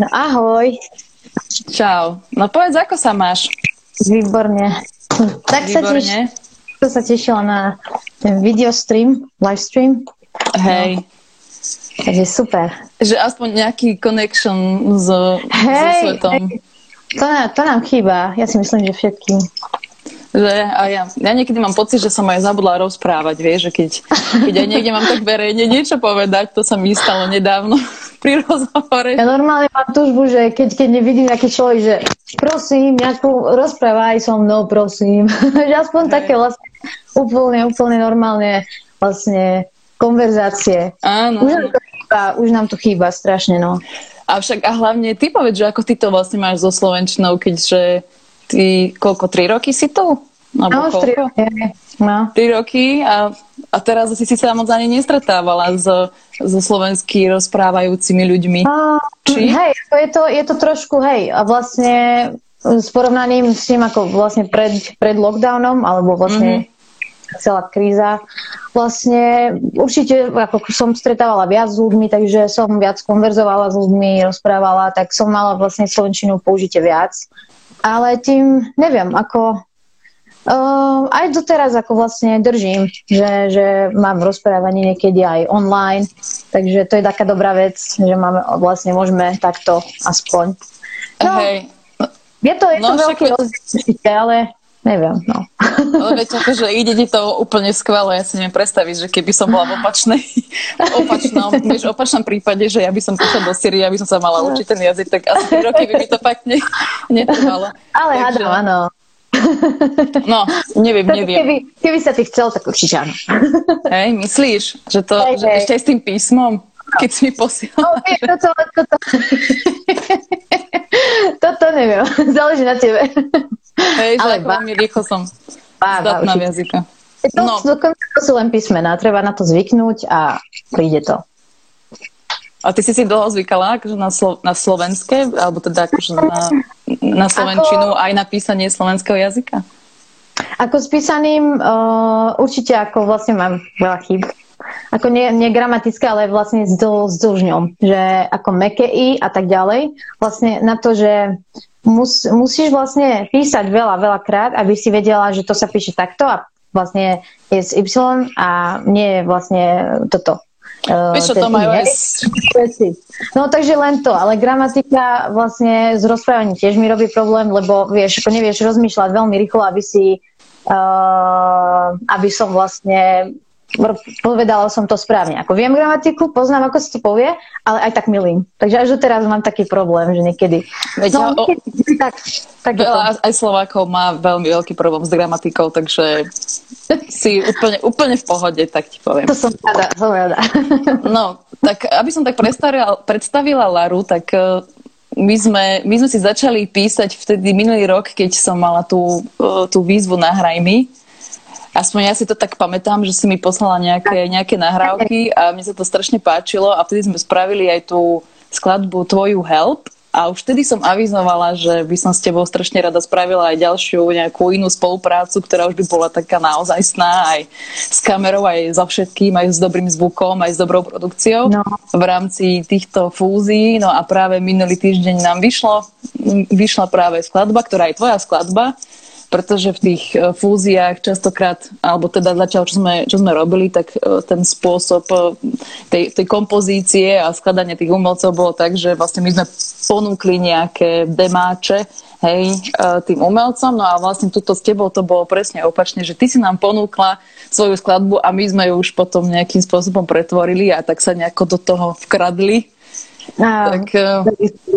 No ahoj. Čau. No povedz, ako sa máš? Výborne. Tak Výborne. sa, teš, to sa tešila na ten videostream, livestream. Hej. No. Takže super. Že aspoň nejaký connection s, hej, so svetom. Hej. To, to nám chýba. Ja si myslím, že všetkým. Že a ja, ja niekedy mám pocit, že som aj zabudla rozprávať, vieš, že keď, keď aj niekde mám tak verejne niečo povedať, to sa mi stalo nedávno pri rozhovore. Ja normálne mám túžbu, že keď, keď nevidím nejaký človek, že prosím, nejakú rozprávaj so mnou, prosím. že aspoň Hej. také vlastne úplne, úplne normálne vlastne konverzácie. Áno. Už nám to chýba, už nám to chýba strašne, no. A však a hlavne ty povedz, že ako ty to vlastne máš so Slovenčinou, keďže ty koľko, tri roky si tu? no, tri roky. No. Tri roky a, a teraz si si sa moc ani nestretávala so, so slovensky rozprávajúcimi ľuďmi. Uh, Či? Hej, je to, je to trošku, hej, a vlastne s porovnaním s tým, ako vlastne pred, pred lockdownom, alebo vlastne mm-hmm. celá kríza, vlastne určite ako som stretávala viac s ľuďmi, takže som viac konverzovala s ľuďmi, rozprávala, tak som mala vlastne slovenčinu použite viac ale tým, neviem, ako uh, aj doteraz ako vlastne držím, že, že mám rozprávanie niekedy aj online, takže to je taká dobrá vec, že máme, vlastne môžeme takto aspoň. No, Hej. Je to, je no, to veľký rozdiel, ale neviem, no. Ale veď že ide ti to úplne skvelé, ja si neviem predstaviť, že keby som bola v opačnej, opačnom, vieš, opačnom prípade, že ja by som prišla do Syrie, aby som sa mala učiť ten jazyk, tak asi 3 roky by mi to fakt ne, netrvalo. Ale Takže... hádam, áno. No, neviem, neviem. Keby, keby sa ty chcel, tak určite áno. Hej, myslíš, že to, hej, že hej. ešte aj s tým písmom, keď si mi posielal? No, toto, toto. toto neviem, záleží na tebe. Hej, Ale veľmi rýchlo som zdatná v jazyka. To, no. dokonca to sú len písmená, treba na to zvyknúť a príde to. A ty si si dlho zvykala akože na, slo- na slovenské, alebo teda akože na, na slovenčinu Ako... aj na písanie slovenského jazyka? Ako s písaným uh, určite ako vlastne mám veľa chýb. Ako nie, nie gramatické, ale vlastne s, dl- s dlžňom. Že ako meké i a tak ďalej. Vlastne na to, že mus, musíš vlastne písať veľa, veľa krát, aby si vedela, že to sa píše takto a vlastne je z Y a nie je vlastne toto. Uh, Vieš, čo to majú aj... No takže len to, ale gramatika vlastne z rozprávaním tiež mi robí problém, lebo vieš, ako nevieš rozmýšľať veľmi rýchlo, aby si uh, aby som vlastne povedala som to správne. Ako viem gramatiku, poznám, ako sa to povie, ale aj tak milím. Takže až doteraz mám taký problém, že niekedy... Veď no, o, niekedy tak, tak veľa, aj Slovákov má veľmi veľký problém s gramatikou, takže si úplne, úplne v pohode, tak ti poviem. To som rada, som rada. No, tak aby som tak predstavila, predstavila Laru, tak e, my sme, my sme si začali písať vtedy minulý rok, keď som mala tú, e, tú výzvu Nahraj mi Aspoň ja si to tak pamätám, že si mi poslala nejaké, nejaké nahrávky a mne sa to strašne páčilo a vtedy sme spravili aj tú skladbu Tvoju Help a už vtedy som avizovala, že by som s tebou strašne rada spravila aj ďalšiu nejakú inú spoluprácu, ktorá už by bola taká naozajstná aj s kamerou, aj so všetkým, aj s dobrým zvukom, aj s dobrou produkciou no. v rámci týchto fúzií. No a práve minulý týždeň nám vyšlo, vyšla práve skladba, ktorá je tvoja skladba, pretože v tých e, fúziách častokrát, alebo teda zatiaľ, čo sme, čo sme robili, tak e, ten spôsob e, tej, tej kompozície a skladania tých umelcov bolo tak, že vlastne my sme ponúkli nejaké demáče hej, tým umelcom, no a vlastne tuto s tebou to bolo presne opačne, že ty si nám ponúkla svoju skladbu a my sme ju už potom nejakým spôsobom pretvorili a tak sa nejako do toho vkradli. A, tak,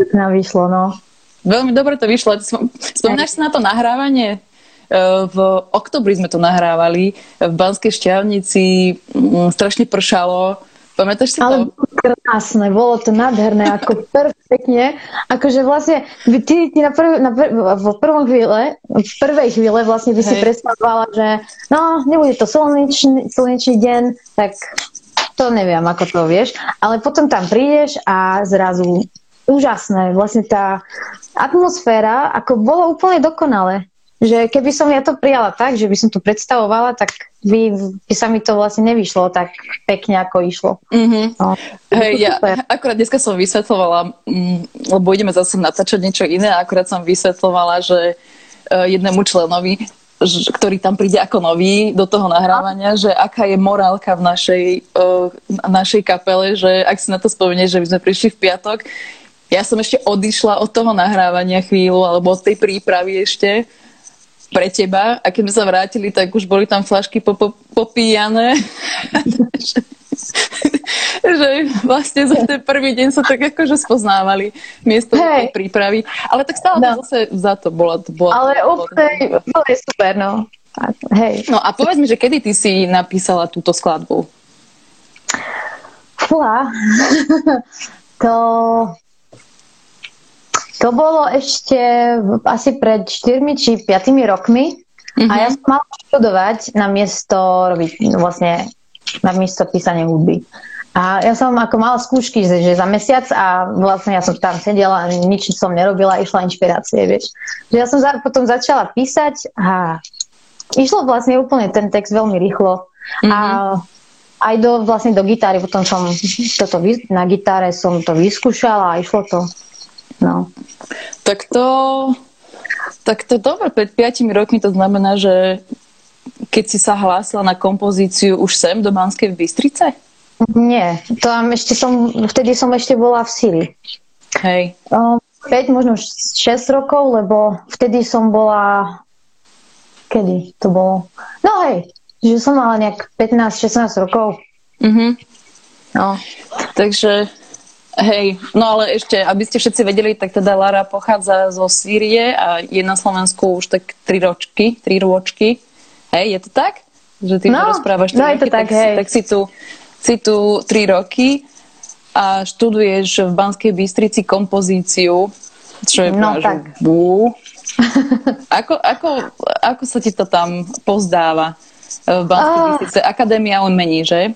nám vyšlo, no. Veľmi dobre to vyšlo. Spomínaš si na to nahrávanie? E, v oktobri sme to nahrávali v Banskej šťavnici, mm, strašne pršalo. Pamätáš si to? Ale krásne, bolo to nádherné, ako perfektne. Akože vlastne, ty, ty na prv, na prv, v prvom chvíle, v prvej chvíle vlastne by si predstavovala, že no, nebude to slnečný, slnečný deň, tak to neviem, ako to vieš. Ale potom tam prídeš a zrazu úžasné. Vlastne tá atmosféra, ako bolo úplne dokonale. Že keby som ja to prijala tak, že by som to predstavovala, tak by, by sa mi to vlastne nevyšlo tak pekne, ako išlo. Mm-hmm. No, Hej, ja akorát dneska som vysvetlovala, mm, lebo ideme zase natáčať niečo iné, a akorát som vysvetlovala, že uh, jednému členovi, ktorý tam príde ako nový do toho nahrávania, že aká je morálka v našej, uh, našej kapele, že ak si na to spomenieš, že by sme prišli v piatok, ja som ešte odišla od toho nahrávania chvíľu, alebo od tej prípravy ešte pre teba a keď sme sa vrátili, tak už boli tam flašky popíjané. že vlastne za ten prvý deň sa tak akože spoznávali miesto hey. prípravy. Ale tak stále no. zase za to bola. To bola Ale úplne, to je super, no. hej. No a povedz mi, že kedy ty si napísala túto skladbu? Fúha. to to bolo ešte asi pred 4 či 5 rokmi mm-hmm. a ja som mala študovať na miesto robiť, no vlastne na miesto písania hudby. A ja som ako mala skúšky, že za mesiac a vlastne ja som tam sedela a nič som nerobila, išla inšpirácie, vieš. Že ja som za, potom začala písať a išlo vlastne úplne ten text veľmi rýchlo. Mm-hmm. A aj do, vlastne do gitáry, potom som toto, na gitáre som to vyskúšala a išlo to. No. Tak to, tak to dobre, pred 5 rokmi to znamená, že keď si sa hlásila na kompozíciu už sem do Banskej Bystrice? Nie, tam ešte som, vtedy som ešte bola v Syrii. Hej. Um, 5, možno 6 rokov, lebo vtedy som bola... Kedy to bolo? No hej, že som mala nejak 15-16 rokov. Mhm. No. Takže Hej, no ale ešte, aby ste všetci vedeli, tak teda Lara pochádza zo Sýrie a je na Slovensku už tak tri ročky, tri rôčky. Hej, je to tak? Že ty no, rozprávaš no, je to tak, tak, hej. tak si, tu, si tu tri roky a študuješ v Banskej Bystrici kompozíciu, čo je no, tak. Bú. Ako, ako, ako sa ti to tam pozdáva v Banskej oh. Bystrici? Akadémia umení, že?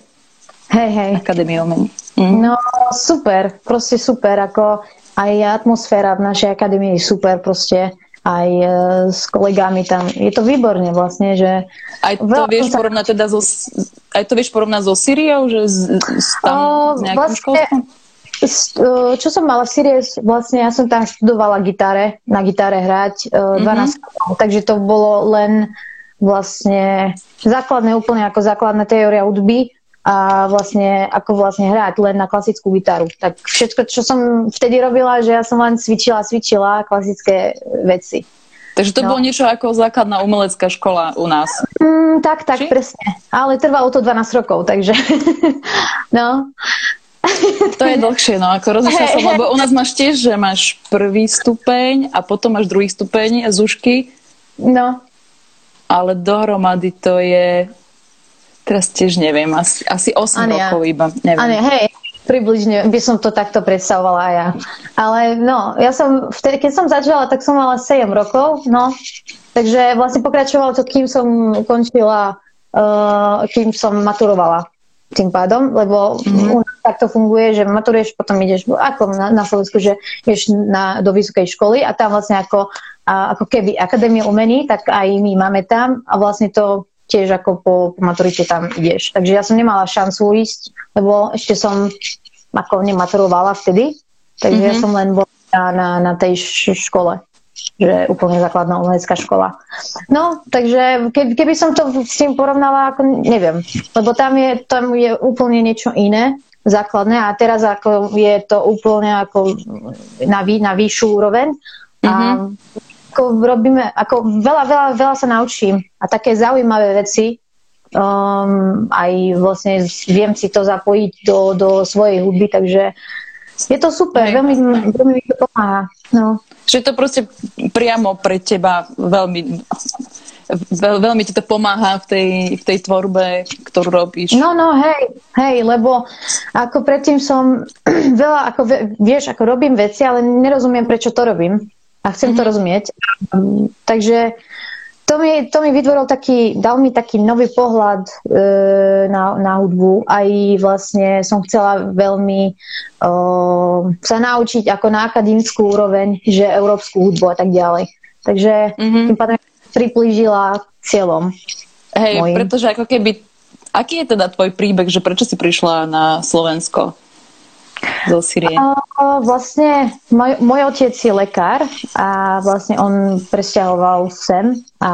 Hej, hej. Akadémia umení. Mm. No super, proste super, ako aj atmosféra v našej akadémii je super, proste aj e, s kolegami tam. Je to výborne vlastne, že... Aj to vieš sa... porovnať teda so, aj to vieš porovnať so Syriou, že z, z tam o, s nejakým vlastne, školstvom? Čo som mala v Syrii, vlastne ja som tam študovala gitare, na gitare hrať mm-hmm. 12 rokov, takže to bolo len vlastne základné, úplne ako základná teória hudby a vlastne ako vlastne hrať len na klasickú gitaru. Tak všetko, čo som vtedy robila, že ja som len cvičila, cvičila klasické veci. Takže to no. bolo niečo ako základná umelecká škola u nás. Mm, tak, tak, Či? presne. Ale trvalo to 12 rokov, takže no. To je dlhšie, no ako rozlišila hey, som, lebo u nás máš tiež, že máš prvý stupeň a potom máš druhý stupeň zúšky. No. Ale dohromady to je Teraz tiež neviem, asi, asi 8 Ania. rokov iba. Neviem. Ania, hej, približne by som to takto predstavovala aj ja. Ale no, ja som, vtedy, keď som začala, tak som mala 7 rokov, no. Takže vlastne pokračovalo to, kým som končila, uh, kým som maturovala tým pádom, lebo mm-hmm. u nás takto funguje, že maturuješ, potom ideš ako na, na Slovensku, že ideš na, do vysokej školy a tam vlastne ako, a, ako keby Akadémie umení, tak aj my máme tam a vlastne to tiež ako po, po maturite tam ideš. Takže ja som nemala šancu ísť, lebo ešte som ako nematurovala vtedy, takže mm-hmm. ja mhm. som len bola na, na, tej škole že úplne základná umelecká škola. No, takže keby, keby som to s tým porovnala, ako neviem, lebo tam je, tam je úplne niečo iné, základné a teraz ako je to úplne ako na, na vyššiu úroveň. Mm-hmm. A mhm ako robíme, ako veľa, veľa, veľa sa naučím a také zaujímavé veci. Um, aj vlastne viem si to zapojiť do, do svojej hudby, takže je to super, veľmi, veľmi mi to pomáha. No. Že to proste priamo pre teba veľmi veľ, veľmi ti to pomáha v tej, v tej tvorbe, ktorú robíš. No, no, hej, hej, lebo ako predtým som veľa, ako vieš, ako robím veci, ale nerozumiem, prečo to robím a chcem mm-hmm. to mhm. rozumieť. Um, takže to mi, to mi vytvoril taký, dal mi taký nový pohľad e, na, na hudbu. Aj vlastne som chcela veľmi e, sa naučiť ako na akademickú úroveň, že európsku hudbu a tak ďalej. Takže mm-hmm. tým pádom priplížila cieľom. Hej, Mojim. pretože ako keby... Aký je teda tvoj príbeh, že prečo si prišla na Slovensko zo Syrie? A vlastne môj, môj otec je lekár a vlastne on presťahoval sem a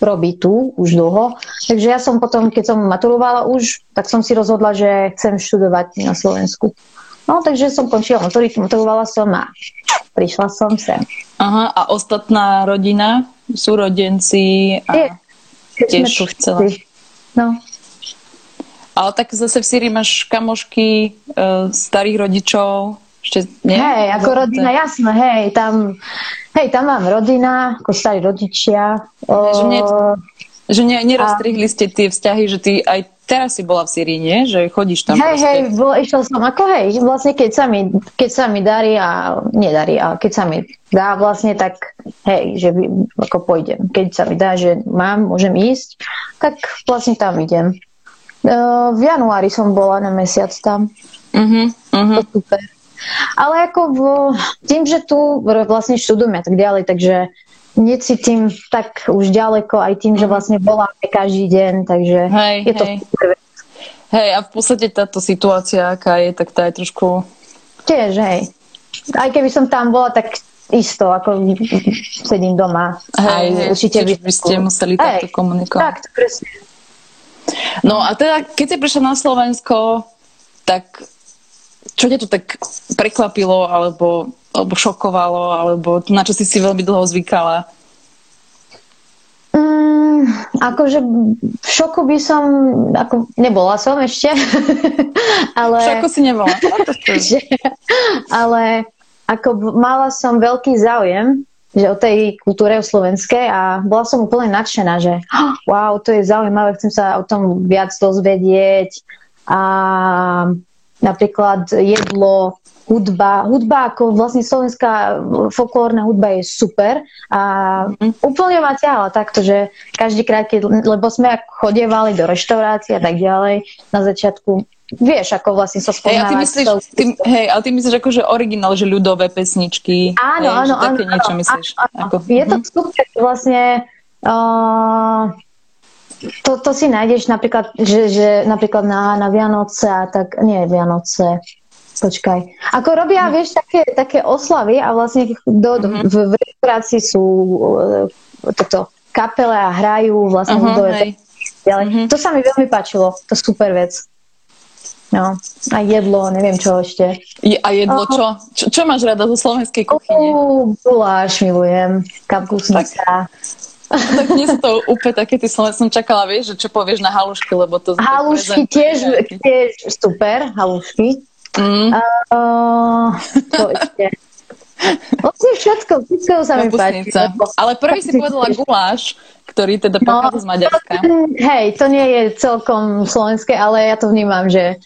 robí tu už dlho. Takže ja som potom, keď som maturovala už, tak som si rozhodla, že chcem študovať na Slovensku. No, takže som končila maturitu, maturovala som a prišla som sem. Aha, a ostatná rodina, súrodenci a Je, tiež tu chcela. No, Ale tak zase v Syrii máš kamošky, e, starých rodičov, ešte nie? hej, ako rodina, jasné, hej, tam, hej, tam mám rodina, ako starí rodičia. Že nie- O, Že ne, neroztrihli ste tie vzťahy, že ty aj teraz si bola v Syrii, nie? Že chodíš tam Hej, proste. hej, bol, išiel som ako hej, vlastne keď sa, mi, keď sa mi darí a nedarí, a keď sa mi dá vlastne, tak hej, že by, ako pôjdem. Keď sa mi dá, že mám, môžem ísť, tak vlastne tam idem. V januári som bola na mesiac tam, Uh-huh, uh-huh. to super. Ale ako v, tým, že tu vlastne študujem a tak ďalej, takže necítim tak už ďaleko aj tým, že vlastne voláme každý deň, takže Hej, je to hej. super. Hej, a v podstate táto situácia, aká je, tak tá je trošku... Tiež, hej. Aj keby som tam bola, tak isto, ako sedím doma. Hej, hej, určite tiež by ste museli takto komunikovať. Tak, to presne. No a teda, keď si prišla na Slovensko, tak čo ťa tu tak prekvapilo, alebo, alebo šokovalo, alebo na čo si si veľmi dlho zvykala? Mm, akože v šoku by som, ako nebola som ešte, ale... V šoku si nebola. To ale ako mala som veľký záujem že o tej kultúre o slovenskej a bola som úplne nadšená, že "Oh, wow, to je zaujímavé, chcem sa o tom viac dozvedieť. A napríklad jedlo, hudba, hudba ako vlastne slovenská folklórna hudba je super a úplne ma ťahala takto, že každý krát, keď, lebo sme chodievali do reštaurácií a tak ďalej na začiatku, vieš, ako vlastne sa Hej, a spoznávať. ty myslíš, ty, hej, ale ty myslíš akože originál, že ľudové pesničky. Áno, hej, áno, že také áno, niečo áno, myslíš. áno, áno. Ako, Je to mhm. super, vlastne uh, to, to si nájdeš napríklad, že, že napríklad na, na Vianoce a tak, nie Vianoce, počkaj. Ako robia, vieš, také, také oslavy a vlastne do, do, Mhm. v, v reštaurácii sú uh, toto kapele a hrajú vlastne hudbové hej. ďalej. Mhm. To sa mi veľmi páčilo, to super vec. No, a jedlo, neviem čo ešte. Je- A jedlo Aha. čo? čo? Čo máš rada zo slovenskej kuchyne? Uú, guláš milujem, kapusnica. Tak nie sú to úplne také, ty som, som čakala, vieš, že čo povieš na halušky, lebo to... Halušky tiež, tiež super, halušky. Mm, Uh, to ešte. Vlastne všetko, všetko sa mi páči. lebo- Ale prvý si povedala guláš, ktorý teda pochádza z Maďarska. Hej, to nie je celkom slovenské, ale ja to vnímam, že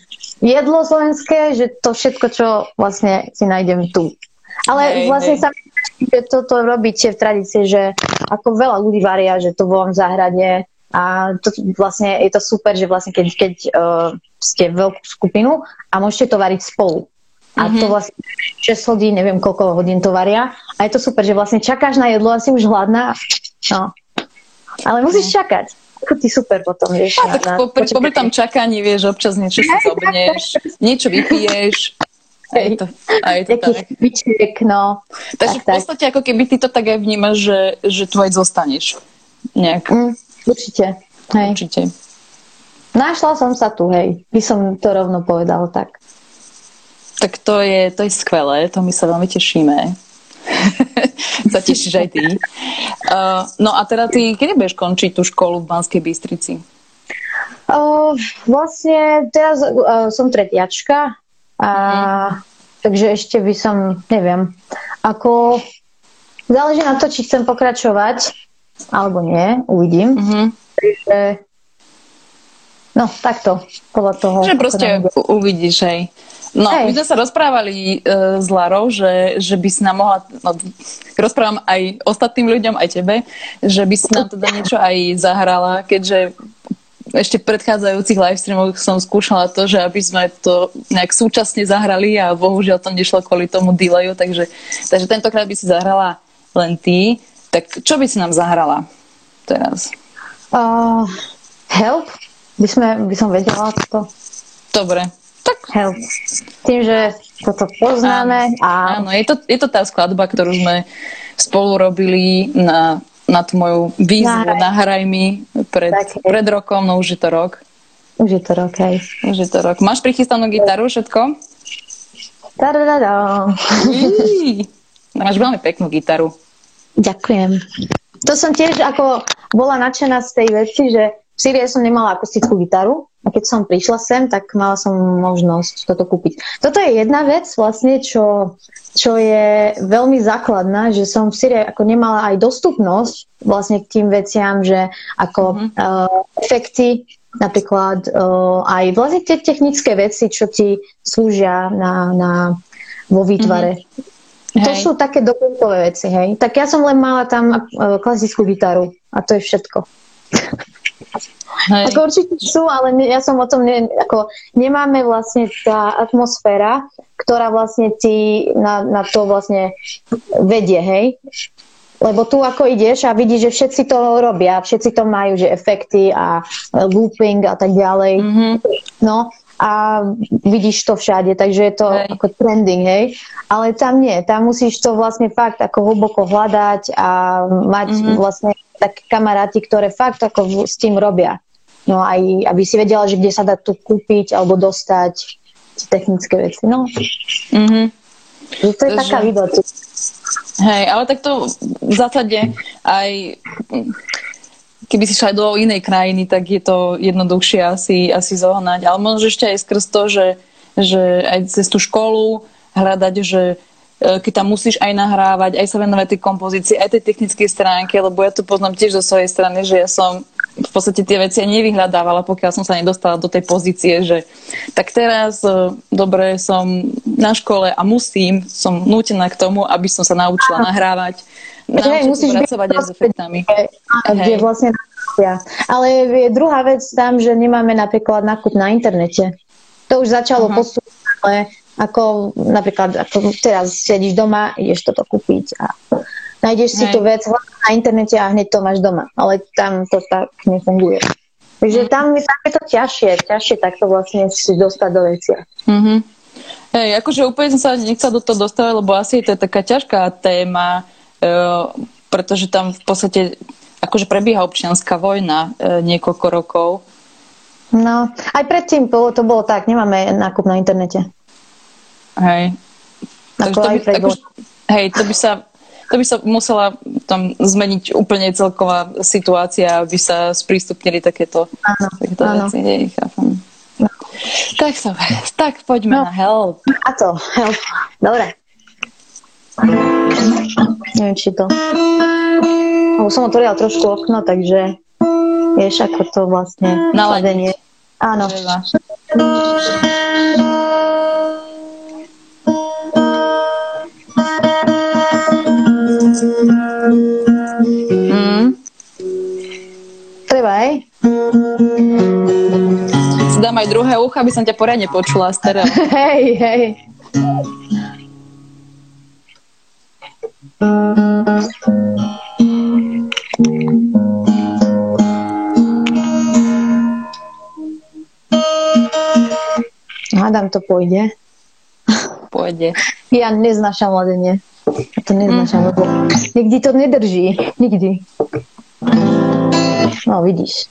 jedlo slovenské, že to všetko, čo vlastne si nájdem tu. Ale Hej, vlastne hej. sa že toto robíte v tradícii, že ako veľa ľudí varia, že to vo v záhrade a to vlastne je to super, že vlastne keď, keď uh, ste veľkú skupinu a môžete to variť spolu. A Mhm. to vlastne 6 hodín, neviem koľko hodín to varia. A je to super, že vlastne čakáš na jedlo a si už hladná. No. Ale musíš čakať. Ako ty super potom, vieš. A tak po, pri, popri tam čakaní, vieš, občas niečo si zobneš, niečo vypiješ. A je to, a je to tak. bičiek, no. Takže v tak. podstate ako keby ty to tak aj vnímaš, že, že tu aj zostaneš. Nejak, Mm, určite. Hej. určite. Našla som sa tu, hej. By som to rovno povedala tak. Tak to je, to je skvelé, to my sa veľmi tešíme. sa tešíš aj ty. Uh, no a teda ty, kedy budeš končiť tú školu v Banskej Bystrici? O, vlastne teraz uh, som tretiačka, a, takže ešte by som, neviem, ako záleží na to, či chcem pokračovať, alebo nie, uvidím. Uh-huh. Takže, no, takto, podľa toho. Že proste uvidíš, hej. No, Hej. my sme sa rozprávali uh, s Larou, že, že by si nám mohla, no, rozprávam aj ostatným ľuďom, aj tebe, že by si nám teda niečo aj zahrala, keďže ešte v predchádzajúcich livestreamoch som skúšala to, že aby sme to nejak súčasne zahrali a bohužiaľ to nešlo kvôli tomu delayu, takže, takže tentokrát by si zahrala len ty. Tak čo by si nám zahrala? teraz? Uh, help? By, sme, by som vedela to. Dobre. Tak. Help. Tým, že toto poznáme. Áno, a... áno je, to, je to tá skladba, ktorú sme spolu robili na, na tú moju výzvu Nahraj. Nahraj mi pred, pred rokom, no už je to rok. Už je to rok, hej. Už je to rok. Máš prichystanú gitaru, všetko? Máš veľmi peknú gitaru. Ďakujem. To som tiež ako bola nadšená z tej veci, že v Syrii som nemala akustickú gitaru a keď som prišla sem, tak mala som možnosť toto kúpiť. Toto je jedna vec vlastne, čo, čo je veľmi základná, že som v Syrii ako nemala aj dostupnosť vlastne k tým veciam, že ako mm-hmm. uh, efekty napríklad uh, aj vlastne tie technické veci, čo ti slúžia na, na, vo výtvare. Mm-hmm. To hej. sú také doplnkové veci, hej. Tak ja som len mala tam uh, klasickú gitaru a to je všetko. Hej. Ako určite sú, ale ne, ja som o tom, ne, ako nemáme vlastne tá atmosféra, ktorá vlastne ti na, na to vlastne vedie, hej. Lebo tu ako ideš a vidíš, že všetci to robia, všetci to majú, že efekty a looping a tak ďalej. Mm-hmm. No a vidíš to všade, takže je to hej. ako trending, hej. Ale tam nie, tam musíš to vlastne fakt ako hlboko hľadať a mať mm-hmm. vlastne také kamaráti, ktoré fakt ako s tým robia. No aj, aby si vedela, že kde sa dá tu kúpiť alebo dostať technické veci, no. Mm-hmm. To je taká výhoda. Hej, ale tak to v zásade aj keby si šla aj do inej krajiny, tak je to jednoduchšie asi, asi zohnať. Ale možno ešte aj skrz to, že, že aj cez tú školu hľadať, že e, keď tam musíš aj nahrávať, aj sa venovať tej kompozícii, aj tej technickej stránke, lebo ja to poznám tiež zo svojej strany, že ja som v podstate tie veci nevyhľadávala, pokiaľ som sa nedostala do tej pozície, že tak teraz e, dobre som na škole a musím, som nútená k tomu, aby som sa naučila nahrávať, naučiť musíš pracovať aj s efektami. Kde vlastne ale je druhá vec tam, že nemáme napríklad nákup na internete. To už začalo uh-huh. postupne, ale ako napríklad ako teraz sedíš doma, ideš toto kúpiť a nájdeš si tú vec na internete a hneď to máš doma. Ale tam to tak nefunguje. Takže tam, je to ťažšie, ťažšie takto vlastne si dostať do veci. Mm-hmm. Hej, akože úplne som sa nechcela do toho dostávať, lebo asi to je taká ťažká téma, e, pretože tam v podstate akože prebieha občianská vojna e, niekoľko rokov. No, aj predtým bolo, to bolo tak, nemáme nákup na internete. Hej. Ako to by, akože, hej, to by sa to by sa musela tam zmeniť úplne celková situácia, aby sa sprístupnili takéto, áno, takéto áno. veci. Chápem. No. Tak sa, tak poďme no. na help. A to, help. Dobre. Neviem, či to... Lebo som otvorila trošku okno, takže vieš, ako to vlastne... Naladenie. Áno. Mm. Aj? Si dám aj druhé ucho, aby som ťa poriadne počula stereo. hej, hej. Hádam, to pôjde. Pôjde. Ja neznášam ladenie. To neznášam, mm-hmm. lebo nikdy to nedrží. Nikdy. No, vidíš.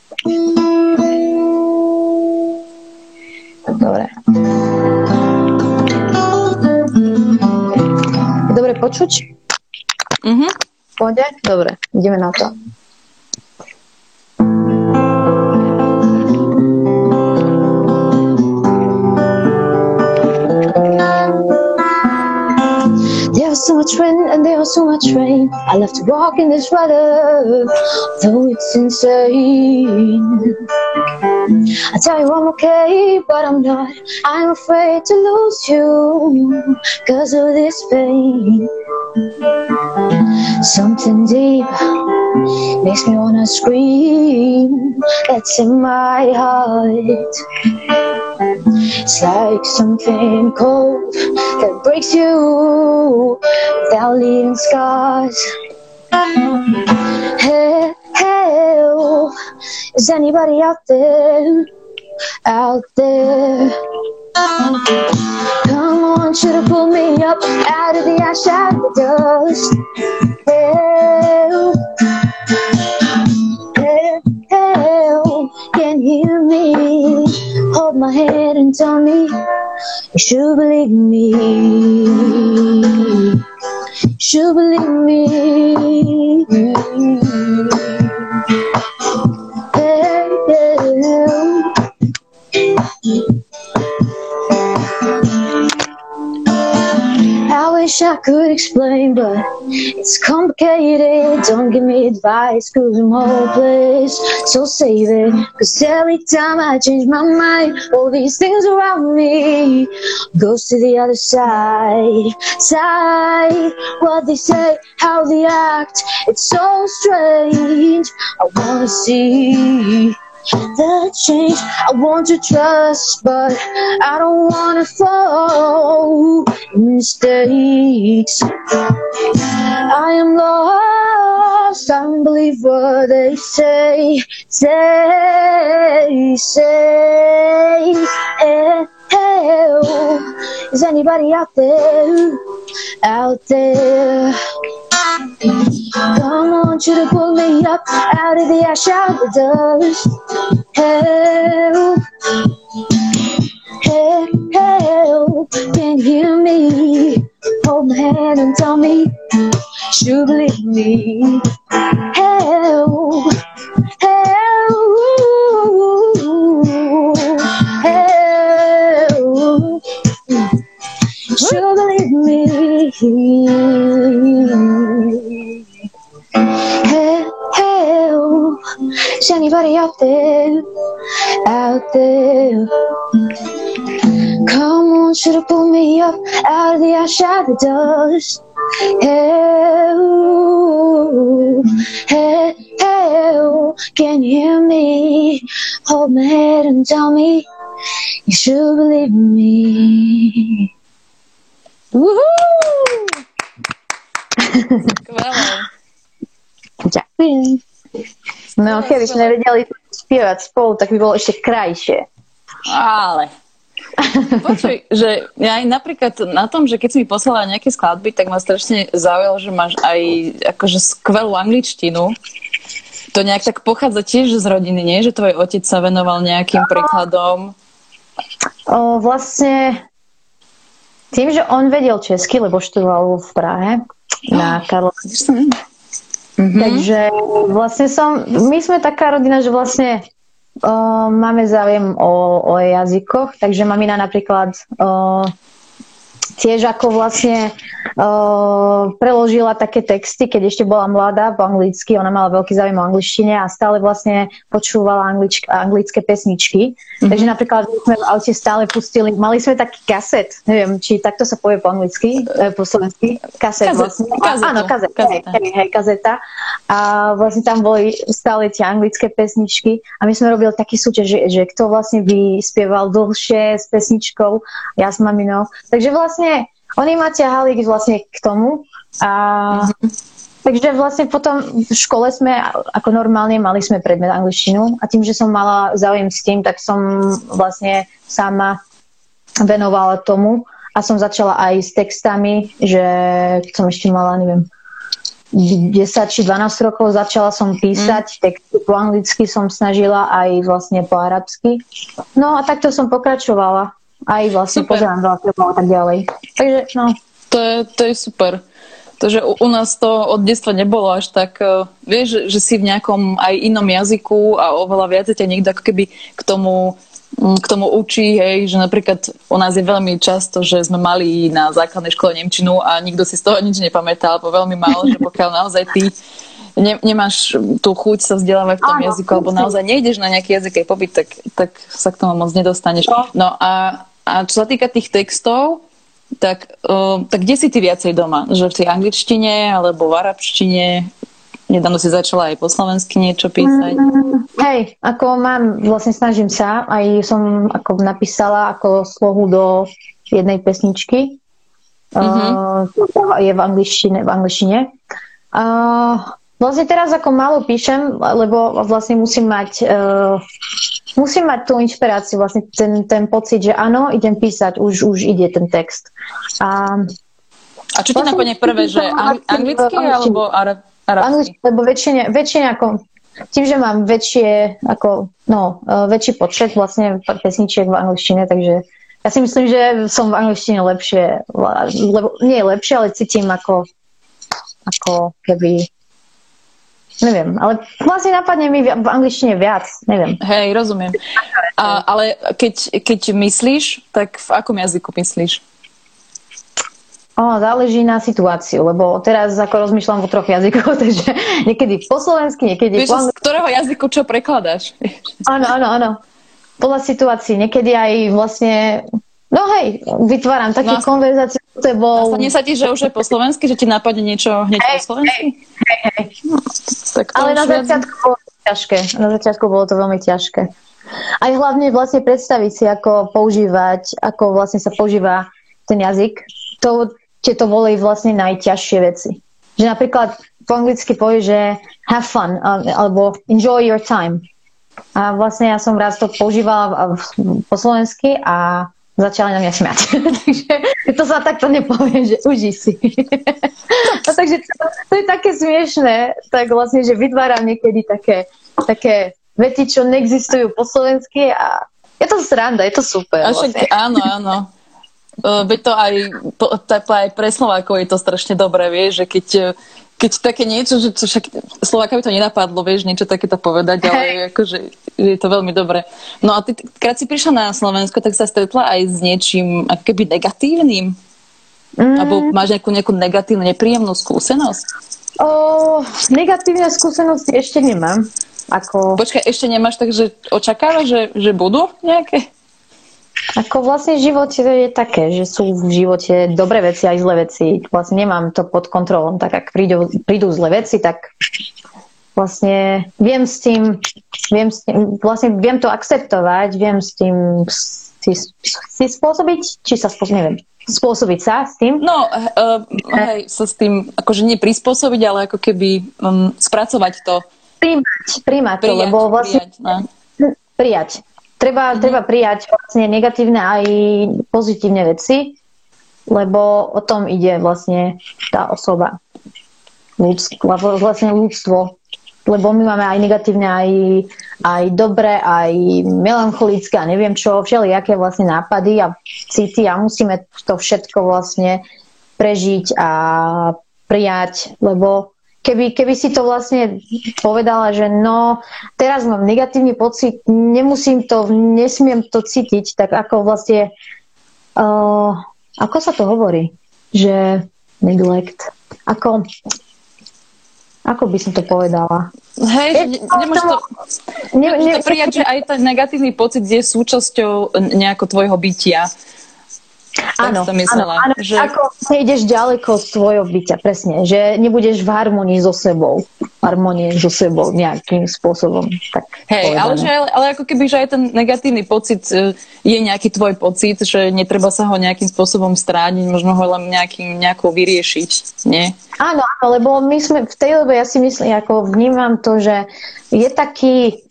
Dobre. Dobre počuť? Mhm. Pôjde? Dobre, ideme na to. So much wind and there's so much rain. I love to walk in this weather, though it's insane. I tell you I'm okay, but I'm not. I'm afraid to lose you because of this pain. Something deep makes me wanna scream. That's in my heart. It's like something cold that breaks you without leaving scars. Hey, hey. Oh, is anybody out there? Out there? Come on, should have pulled me up out of the ash out the dust. Help, help, can you hear me? Hold my head and tell me you should believe me. You should believe me. Wish I could explain, but it's complicated. Don't give me advice, cause I'm hopeless. So save it, cause every time I change my mind, all these things around me goes to the other side. Side, what they say, how they act, it's so strange. I wanna see the change. I want to trust, but I don't want to fall mistakes. I am lost. I don't believe what they say. Say, say, eh, help. Is anybody out there? Out there? Come on, you to pull me up out of the ash, out of the dust. Help, help, help, can you hear me? Hold my hand and tell me you believe me. Help, help, help. You believe me. Help, help. Oh, Is anybody out there? Out there? Come on, should have pulled me up out of the ash, out of the dust. Help, oh, help, help. Oh, can you hear me? Hold my head and tell me you should believe in me. Woohoo! Skvelé. Ďakujem. No, keby sme vedeli spievať spolu, tak by bolo ešte krajšie. Ale. Počuj, že ja aj napríklad na tom, že keď si mi poslala nejaké skladby, tak ma strašne zaujalo, že máš aj akože skvelú angličtinu. To nejak tak pochádza tiež z rodiny, nie? Že tvoj otec sa venoval nejakým príkladom. O, vlastne tým, že on vedel česky, lebo študoval v Prahe na Karlovsku. Mhm. Takže vlastne som, my sme taká rodina, že vlastne o, máme záujem o, o jazykoch, takže mamina napríklad o, tiež ako vlastne o, preložila také texty, keď ešte bola mladá po anglicky, ona mala veľký záujem o angličtine a stále vlastne počúvala anglič, anglické pesničky. Mm-hmm. Takže napríklad my sme v aute stále pustili, mali sme taký kaset, neviem, či takto sa povie po anglicky, e, po slovensky, kaset Kazet, vlastne. kazetu, Áno, kazet, kazeta. Hej, hej, kazeta. A vlastne tam boli stále tie anglické pesničky a my sme robili taký súťaž, že, že kto vlastne vyspieval dlhšie s pesničkou, ja s maminou. Takže vlastne oni ma ťahali vlastne k tomu a Takže vlastne potom v škole sme ako normálne mali sme predmet angličtinu a tým, že som mala záujem s tým, tak som vlastne sama venovala tomu a som začala aj s textami, že keď som ešte mala, neviem, 10 či 12 rokov začala som písať mm. texty po anglicky som snažila aj vlastne po arabsky. No a takto som pokračovala. Aj vlastne Super. pozerám veľa filmov a tak ďalej. Takže no, To je, to je super. To, že u, u nás to od detstva nebolo až tak, uh, vieš, že, si v nejakom aj inom jazyku a oveľa viac ťa niekto ako keby k tomu, mm, k tomu učí, hej, že napríklad u nás je veľmi často, že sme mali na základnej škole Nemčinu a nikto si z toho nič nepamätá, alebo veľmi málo, že pokiaľ naozaj ty ne, nemáš tú chuť sa vzdelávať v tom Áno, jazyku, alebo naozaj nejdeš na nejaký jazyk aj pobyt, tak, tak sa k tomu moc nedostaneš. No. No a, a čo sa týka tých textov, tak, uh, tak kde si ty viacej doma? Že v tej angličtine alebo v arabštine? Nedávno si začala aj po slovensky niečo písať. Mm, Hej, ako mám, vlastne snažím sa, aj som ako napísala ako slohu do jednej pesničky. Mhm. Uh, je v angličtine. V angličtine. Uh, Vlastne teraz ako málo píšem, lebo vlastne musím mať uh, musím mať tú inšpiráciu, vlastne ten, ten pocit, že áno, idem písať, už, už ide ten text. A, a čo ti vlastne napadne prvé, že ang- anglicky alebo arab, arabsky? Anglicky, lebo väčšine, väčšine ako tým, že mám väčšie, ako, no, uh, väčší počet vlastne pesničiek v angličtine, takže ja si myslím, že som v angličtine lepšie, lebo nie lepšie, ale cítim ako, ako keby Neviem, ale vlastne napadne mi v angličtine viac, neviem. Hej, rozumiem. A, ale keď, keď myslíš, tak v akom jazyku myslíš? O, záleží na situáciu, lebo teraz ako rozmýšľam o troch jazykoch, takže niekedy po slovensky, niekedy Víš, po anglicky. z ktorého jazyku čo prekladáš? Áno, áno, áno. Podľa situácií. Niekedy aj vlastne No hej, vytváram také no, konverzácie s tebou. Nastane sa ti, že už je po slovensky, že ti napadne niečo hneď hey, po slovensky? Hej, hej. No, tak Ale na začiatku bolo ťažké. Na začiatku bolo to veľmi ťažké. Aj hlavne vlastne predstaviť si, ako používať, ako vlastne sa používa ten jazyk. To, tieto boli vlastne najťažšie veci. Že napríklad po anglicky povie, že have fun, alebo enjoy your time. A vlastne ja som raz to používala po slovensky a začali na mňa smiať. takže to sa takto nepovie, že uži si. no, takže to, to je také smiešné, tak vlastne, že vytváram niekedy také, také veci, čo neexistujú po slovensky a je to sranda, je to super. A však, vlastne. áno, áno. Veď to aj, to, to aj pre Slovákov je to strašne dobré, vieš, že keď keď také niečo, že však Slováka by to nenapadlo, vieš, niečo takéto povedať, ale hey. akože je to veľmi dobré. No a ty, keď si prišla na Slovensko, tak sa stretla aj s niečím ako keby negatívnym? Mm. Alebo máš nejakú, nejakú negatívnu, nepríjemnú skúsenosť? O, negatívne skúsenosti ešte nemám. Ako... Počkaj, ešte nemáš, takže očakávaš, že, že budú nejaké? Ako vlastne život je také, že sú v živote dobré veci aj zlé veci. Vlastne nemám to pod kontrolom, tak ak prídu, prídu zlé veci, tak vlastne viem s tým, viem s tým, vlastne viem to akceptovať, viem s tým si, si spôsobiť, či sa spôsobiť, neviem, spôsobiť sa s tým? No, uh, hej, sa s tým, akože nie prispôsobiť, ale ako keby um, spracovať to. Príjmať, príjmať to, lebo vlastne prijať, no. prijať. Treba, mm-hmm. treba prijať vlastne negatívne aj pozitívne veci, lebo o tom ide vlastne tá osoba. Ľudsk, vlastne ľudstvo. Lebo my máme aj negatívne, aj, aj dobré, aj melancholické a neviem čo, všelijaké vlastne nápady a city a musíme to všetko vlastne prežiť a prijať, lebo keby, keby si to vlastne povedala, že no, teraz mám negatívny pocit, nemusím to, nesmiem to cítiť, tak ako vlastne, uh, ako sa to hovorí, že neglect, ako, ako by som to povedala? Hej, že ne, nemôžeš to, ne, ne, to prijať, že aj ten negatívny pocit je súčasťou nejako tvojho bytia. Áno, áno, áno, že... ako nejdeš ďaleko z svojho bytia, presne, že nebudeš v harmonii so sebou, harmonie so sebou nejakým spôsobom. Tak Hej, ale, že, ale ako keby, že aj ten negatívny pocit e, je nejaký tvoj pocit, že netreba sa ho nejakým spôsobom strániť, možno ho len nejakým, nejako vyriešiť, nie? Áno, áno, lebo my sme v tej dobe, ja si myslím, ako vnímam to, že je taký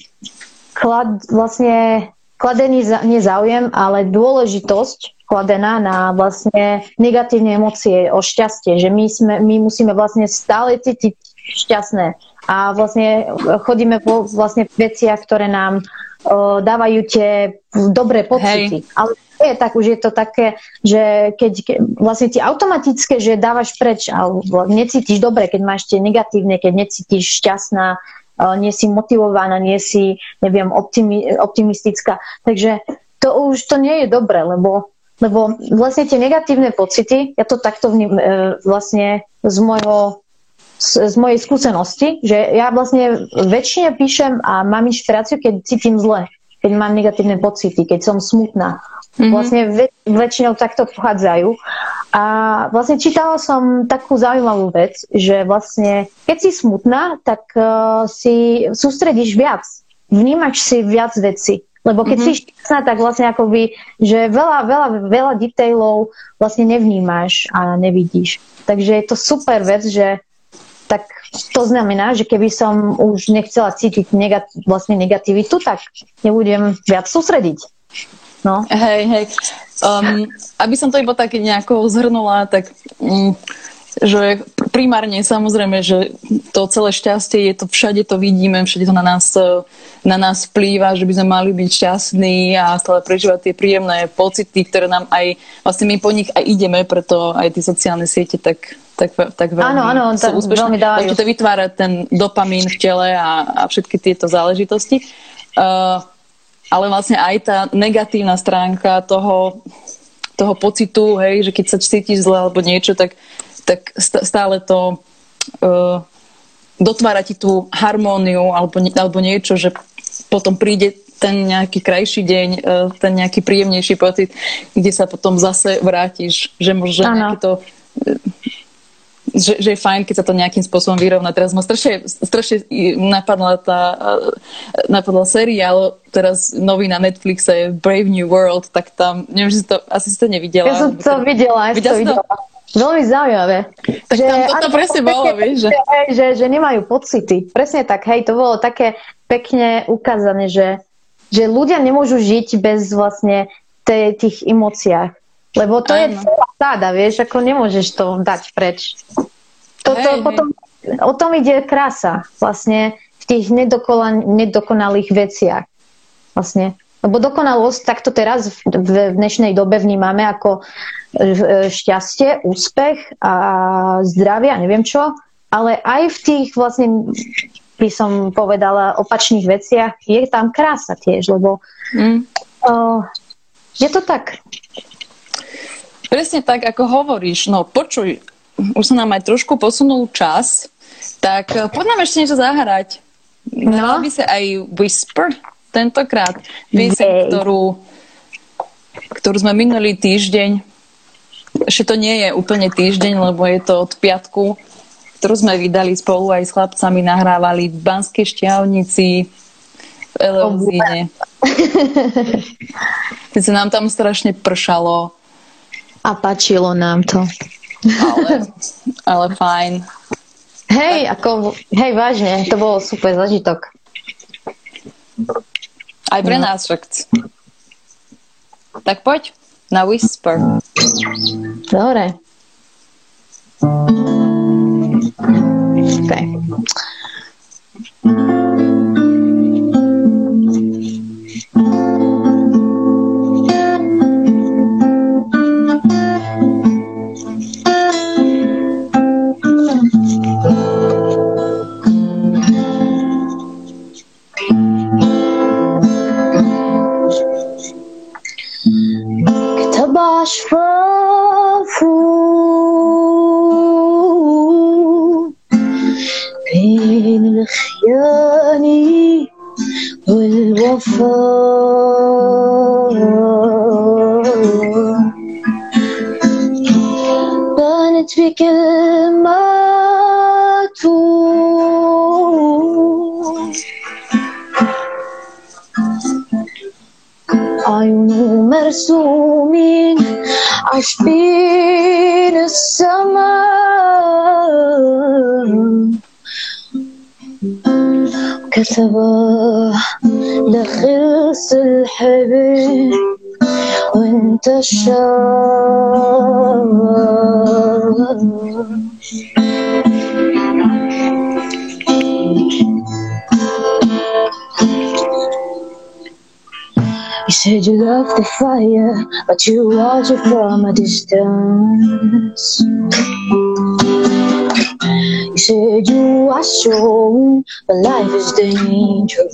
klad, vlastne kladený nezáujem, ale dôležitosť kladená na vlastne negatívne emócie o šťastie, že my, sme, my musíme vlastne stále cítiť šťastné a vlastne chodíme po vlastne veciach, ktoré nám o, dávajú tie dobré pocity. Hej. Ale je tak, už je to také, že keď, keď vlastne ti automatické, že dávaš preč a necítiš dobre, keď máš tie negatívne, keď necítiš šťastná, nie si motivovaná, nie si, neviem, optimi, optimistická. Takže to už to nie je dobre, lebo lebo vlastne tie negatívne pocity, ja to takto vním, e, vlastne z môjho z, z mojej skúsenosti, že ja vlastne väčšine píšem a mám inšpiráciu, keď cítim zle, keď mám negatívne pocity, keď som smutná. Mm-hmm. Vlastne väč, väčšinou takto pochádzajú. A vlastne čítala som takú zaujímavú vec, že vlastne keď si smutná, tak uh, si sústredíš viac. Vnímaš si viac veci. Lebo keď mm-hmm. si šťastná, tak vlastne akoby, že veľa, veľa, veľa detailov vlastne nevnímáš a nevidíš. Takže je to super vec, že tak to znamená, že keby som už nechcela cítiť negat- vlastne negativitu, tak nebudem viac sústrediť. No. Hej, hej. Um, aby som to iba tak nejako zhrnula, tak um, že primárne samozrejme, že to celé šťastie je to všade to vidíme, všade to na nás, na nás vplýva, že by sme mali byť šťastní a stále prežívať tie príjemné pocity, ktoré nám aj, vlastne my po nich aj ideme, preto aj tie sociálne siete tak tak, tak veľmi áno, áno, sú úspešné. Veľmi dávajú. To vytvára ten dopamín v tele a, a všetky tieto záležitosti. Uh, ale vlastne aj tá negatívna stránka toho, toho pocitu, hej, že keď sa cítiš zle alebo niečo, tak, tak stále to uh, dotvára ti tú harmóniu alebo, alebo niečo, že potom príde ten nejaký krajší deň, uh, ten nejaký príjemnejší pocit, kde sa potom zase vrátiš, že nejaké to že, že je fajn, keď sa to nejakým spôsobom vyrovná. Teraz ma strašne, strašne napadla tá napadla seriál, teraz nový na Netflixe Brave New World, tak tam, neviem, že si to, asi si to nevidela. Ja som to videla, ja som to videla. Veľmi zaujímavé. Tak že, tam toto presne bolo, vieš. Že... Že, že nemajú pocity. Presne tak, hej, to bolo také pekne ukázané, že, že ľudia nemôžu žiť bez vlastne tých emóciách. Lebo to Áno. je celá sáda, vieš, ako nemôžeš to dať preč. Toto hej, potom, hej. o tom ide krása vlastne v tých nedokonalých veciach. Vlastne. Lebo dokonalosť takto teraz v dnešnej dobe vnímame ako e, šťastie, úspech a zdravie a neviem čo, ale aj v tých vlastne by som povedala opačných veciach je tam krása tiež, lebo mm. uh, je to tak. Presne tak, ako hovoríš. No počuj, už sa nám aj trošku posunul čas, tak eh, poď nám ešte niečo zahrať. No. by sa aj Whisper tentokrát. Piesň, ktorú, ktorú sme minulý týždeň, ešte to nie je úplne týždeň, lebo je to od piatku, ktorú sme vydali spolu aj s chlapcami, nahrávali v Banskej šťavnici, v Eleuzíne. Keď sa nám tam strašne pršalo, a páčilo nám to. Ale, ale fajn. Hej, ako, hej, vážne, to bolo super zažitok. Aj pre no. nás však. Tak poď na Whisper. Dobre. Okay. أشفاف بين الخيان والوفاء. بانت بكلمات عيون مرسومين عاشقين السماء. كتب لخلص الحبيب وانت You said you love the fire, but you watch it from a distance. You said you are strong, but life is dangerous.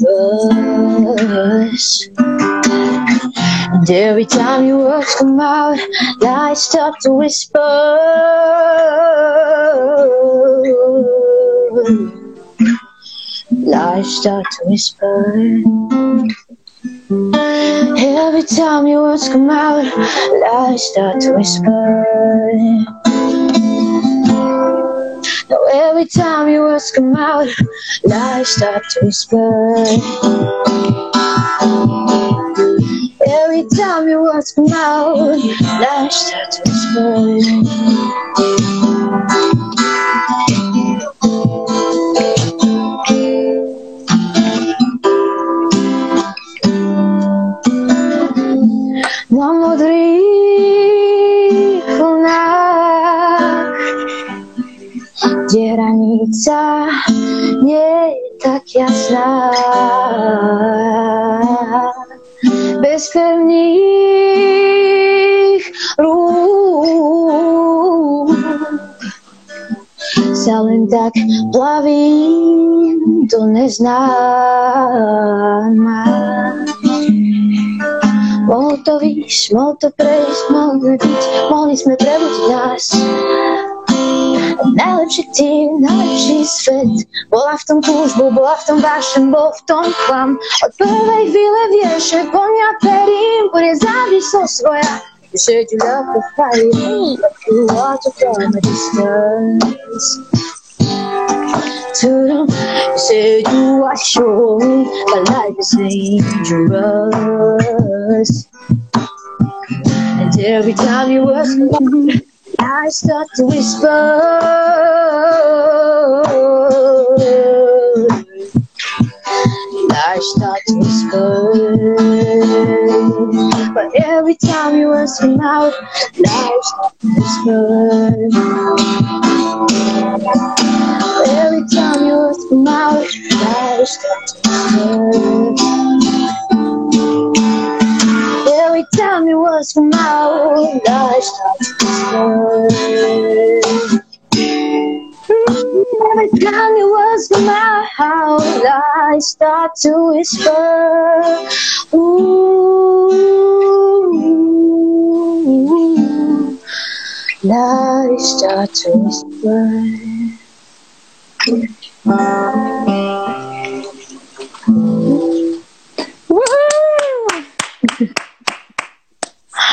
And every time your words come out, lies start to whisper. Lies start to whisper. Every time your words come out, lies start to whisper. Now every time your words come out, lies start to whisper. Every time your words come out, lies start to whisper. Kde hranica nie je tak jasná. Bez pevných rúk sa len tak plavím do neznáma. Mohol to výjsť, mohol to prejsť, mohli byť, mohli sme prebudiť nás. Najlepší tým, najlepší svet Bola v tom túžbu, bola v tom vášem, bol v tom klam Od prvej chvíle vieš, že po mňa perím Bude závislosť svoja You said you love the fire But you want to from a distance to them You said you are sure But life is dangerous. And every time you was I start to whisper. I start to whisper. But every time you ask me out, I start to whisper. Every time you ask me out, I start to whisper. Every time you was from out, I start to whisper. Every time you was from out, I start to whisper. Ooh, I start to whisper.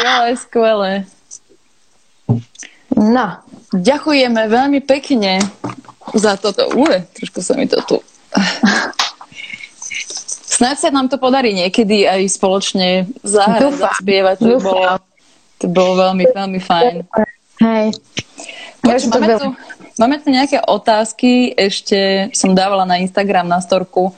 Skvelé, skvelé. No. Ďakujeme veľmi pekne za toto. Ule, trošku sa mi to tu... Snáď sa nám to podarí niekedy aj spoločne zahrať, zaspievať. To bolo, to bolo veľmi, veľmi fajn. Hej. Poč, máme, tu, máme tu nejaké otázky. Ešte som dávala na Instagram na storku,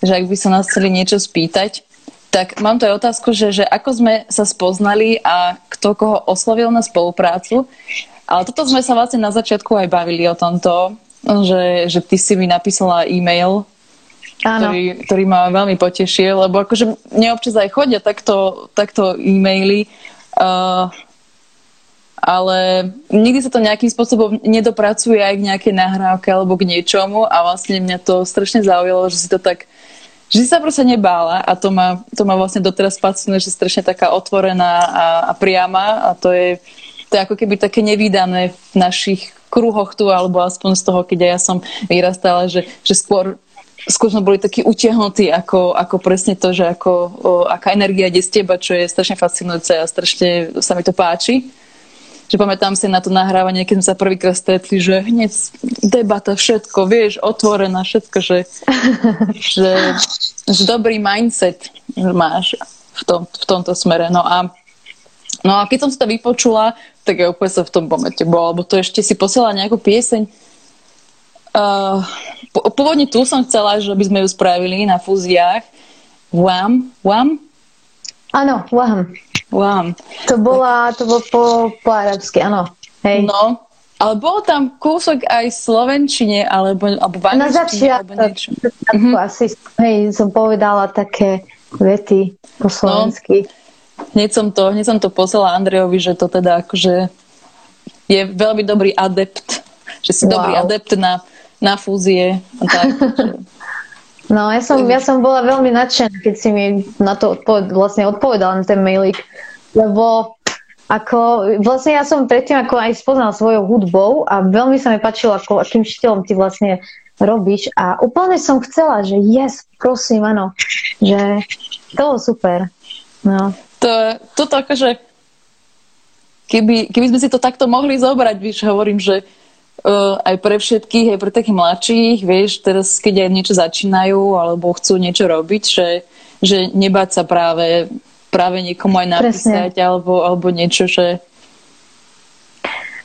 že ak by sa nás chceli niečo spýtať, tak mám tu aj otázku, že, že ako sme sa spoznali a kto koho oslovil na spoluprácu. Ale toto sme sa vlastne na začiatku aj bavili o tomto, že, že ty si mi napísala e-mail, ktorý, ktorý ma veľmi potešil, lebo akože mne občas aj chodia takto, takto e-maily, uh, ale nikdy sa to nejakým spôsobom nedopracuje aj k nejakej nahrávke alebo k niečomu a vlastne mňa to strašne zaujalo, že si to tak si sa proste nebála a to ma, to ma vlastne doteraz fascinuje, že strašne taká otvorená a, a priama a to je, to je ako keby také nevýdané v našich kruhoch tu, alebo aspoň z toho, keď ja som vyrastala, že, že skôr skôr sme boli takí utiahnutí ako, ako presne to, že ako, o, aká energia ide z teba, čo je strašne fascinujúce a strašne sa mi to páči že pamätám si na to nahrávanie, keď sme sa prvýkrát stretli, že hneď debata, všetko, vieš, otvorená, všetko, že, že, že dobrý mindset máš v, tom, v tomto smere. No a, no a keď som si to vypočula, tak ja úplne sa v tom momente bola, lebo to ešte si posiela nejakú pieseň. Uh, pôvodne tu som chcela, že by sme ju spravili na fúziách. Wham, wham? Áno, wham. Wow. To, bola, to bolo po, po arabsky, áno. Hej. No, ale bol tam kúsok aj slovenčine, alebo, alebo v Na začiatku, mm-hmm. asi hej, som povedala také vety po no. slovensky. No, hneď som to, hneď som to poslala Andrejovi, že to teda akože je veľmi dobrý adept, že si wow. dobrý adept na, na fúzie. A tak, No, ja som, ja som bola veľmi nadšená, keď si mi na to odpoved, vlastne odpovedala na ten mailik, lebo ako, vlastne ja som predtým ako aj spoznal svojou hudbou a veľmi sa mi páčilo, ako, akým štýlom ty vlastne robíš a úplne som chcela, že yes, prosím, áno, že to bolo super. No. To, toto akože keby, keby sme si to takto mohli zobrať, víš, hovorím, že aj pre všetkých, aj pre takých mladších, vieš, teraz keď aj niečo začínajú alebo chcú niečo robiť, že, že nebáť sa práve, práve niekomu aj napísať alebo, alebo niečo, že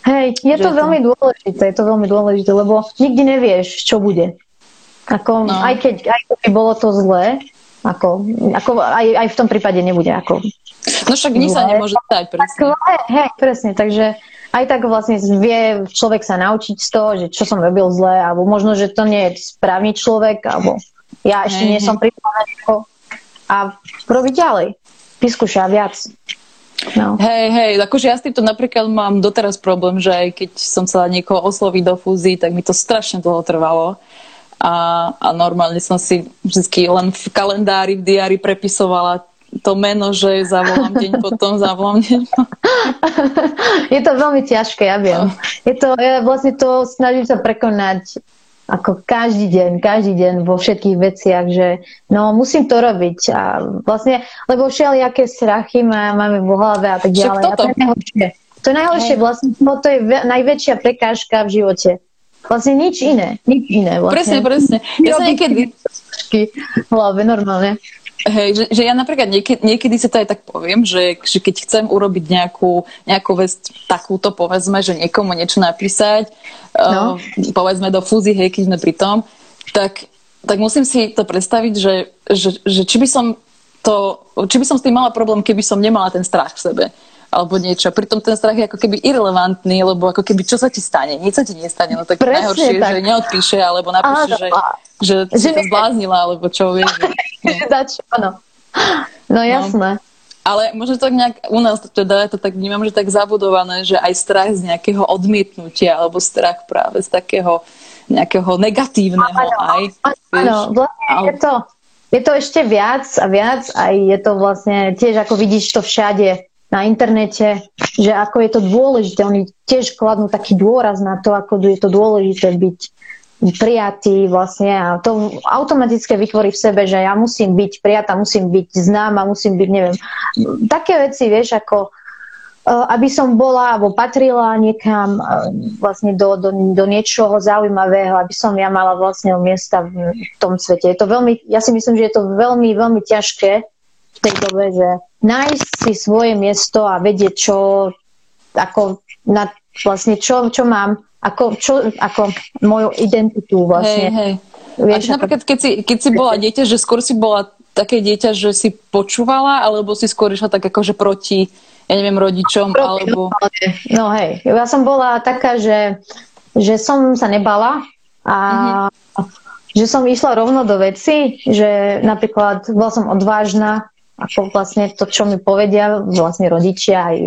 Hej, je to, to veľmi dôležité, je to veľmi dôležité, lebo nikdy nevieš, čo bude. Ako, no. aj, keď, aj keď bolo to zlé, ako, ako aj, aj v tom prípade nebude ako No však nič sa nemôže stať, presne. Tak, hej, presne, takže aj tak vlastne vie človek sa naučiť z toho, že čo som robil zle, alebo možno, že to nie je správny človek, alebo ja ešte nie som pripravený a robiť ďalej. Vyskúša viac. No. Hej, hej, akože ja s týmto napríklad mám doteraz problém, že aj keď som sa niekoho osloviť do fúzii, tak mi to strašne dlho trvalo. A, a normálne som si vždy len v kalendári, v diári prepisovala to meno, že zavolám deň potom, zavolám deň Je to veľmi ťažké, ja viem. Je to, ja vlastne to snažím sa prekonať ako každý deň, každý deň vo všetkých veciach, že no musím to robiť a vlastne, lebo všelijaké strachy má, máme v hlave a tak ďalej. A to je najhoršie. To je najhoršie, vlastne no, to je najväčšia prekážka v živote. Vlastne nič iné, nič iné. Vlastne. Presne, presne. Ja sa niekedy... Hlave, normálne. Hej, že, že ja napríklad niekedy, niekedy si to aj tak poviem, že, že keď chcem urobiť nejakú, nejakú vec takúto, povedzme, že niekomu niečo napísať, no. uh, povedzme do fúzy, hej, keď sme pri tom, tak, tak musím si to predstaviť, že, že, že či by som to, či by som s tým mala problém, keby som nemala ten strach v sebe alebo niečo. Pritom ten strach je ako keby irrelevantný, lebo ako keby čo sa ti stane? Nič sa ti nestane. No tak Presne najhoršie je, že neodpíše, alebo napíše, že, že, že si to zbláznila, alebo čo vieš. Dač, áno. No, no jasné. No. Ale možno tak nejak u nás teda ja to tak vnímam, že tak zabudované, že aj strach z nejakého odmietnutia alebo strach práve z takého nejakého negatívneho áno, aj. Áno, vlastne ale... je to, je to ešte viac a viac a je to vlastne tiež ako vidíš to všade na internete, že ako je to dôležité. Oni tiež kladnú taký dôraz na to, ako je to dôležité byť prijatý vlastne a to automaticky vytvorí v sebe, že ja musím byť prijatá, musím byť známa, musím byť, neviem, také veci, vieš, ako e, aby som bola alebo patrila niekam e, vlastne do, do, do niečoho zaujímavého, aby som ja mala vlastne miesta v tom svete. Je to veľmi, ja si myslím, že je to veľmi, veľmi ťažké v tej dobe, že nájsť si svoje miesto a vedieť, čo, ako, na, vlastne čo, čo mám, ako, čo, ako moju identitu vlastne. Hej, hej. Vieš, a napríklad, keď si, keď si bola dieťa, že skôr si bola také dieťa, že si počúvala, alebo si skôr išla tak akože proti, ja neviem, rodičom, proti, alebo... No hej, ja som bola taká, že, že som sa nebala a mm-hmm. že som išla rovno do veci, že napríklad bola som odvážna, ako vlastne to, čo mi povedia vlastne rodičia aj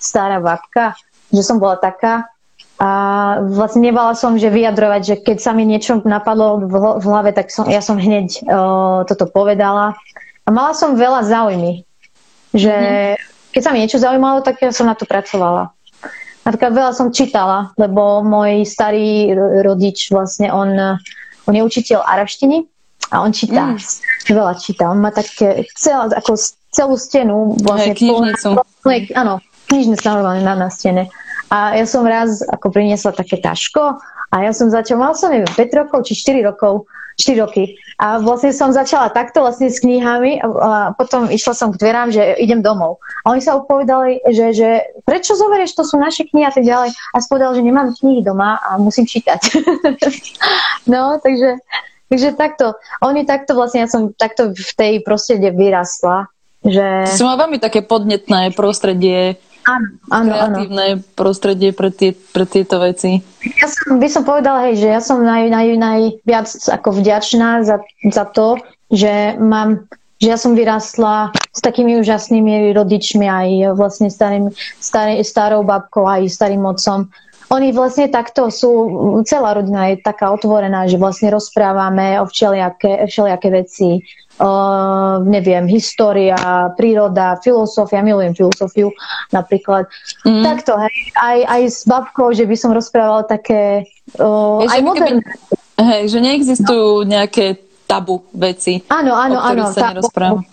stará babka, že som bola taká. A vlastne nebala som, že vyjadrovať, že keď sa mi niečo napadlo v hlave, tak som, ja som hneď uh, toto povedala. A mala som veľa záujmy. Že mm-hmm. keď sa mi niečo zaujímalo, tak ja som na to pracovala. Napríklad veľa som čítala, lebo môj starý rodič vlastne, on, on je učiteľ araštiny a on číta, mm. veľa číta. On má také celá, ako celú stenu vlastne. Hey, knižnicu. áno, knižnicu normálne na, na stene. A ja som raz ako priniesla také taško a ja som začala, mal som neviem, 5 rokov či 4 rokov, 4 roky. A vlastne som začala takto vlastne s knihami a, potom išla som k dverám, že idem domov. A oni sa upovedali, že, že prečo zoberieš, to sú naše knihy a tak ďalej. A spovedal, že nemám knihy doma a musím čítať. no, takže Takže takto, oni takto vlastne, ja som takto v tej prostredie vyrastla. Že... Ty si má veľmi také podnetné prostredie, áno, áno, kreatívne áno. prostredie pre, tie, pre tieto veci. Ja som, by som povedala, hej, že ja som naj, naj, najviac ako vďačná za, za to, že mám že ja som vyrastla s takými úžasnými rodičmi aj vlastne starým, starý, starou babkou aj starým otcom oni vlastne takto sú, celá rodina je taká otvorená, že vlastne rozprávame o všelijaké, všelijaké veci, uh, neviem, história, príroda, filozofia, milujem filozofiu napríklad. Mm. Takto, hej, aj, aj s babkou, že by som rozprávala také uh, je, aj moderné. Hej, že neexistujú no. nejaké tabu veci, áno, áno, o áno, sa nerozpráva.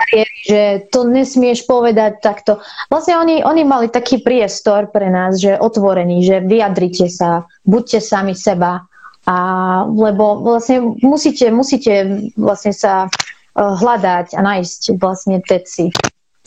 Že to nesmieš povedať takto. Vlastne oni, oni mali taký priestor pre nás, že otvorený, že vyjadrite sa, buďte sami seba. A, lebo vlastne musíte, musíte vlastne sa hľadať a nájsť vlastne teci.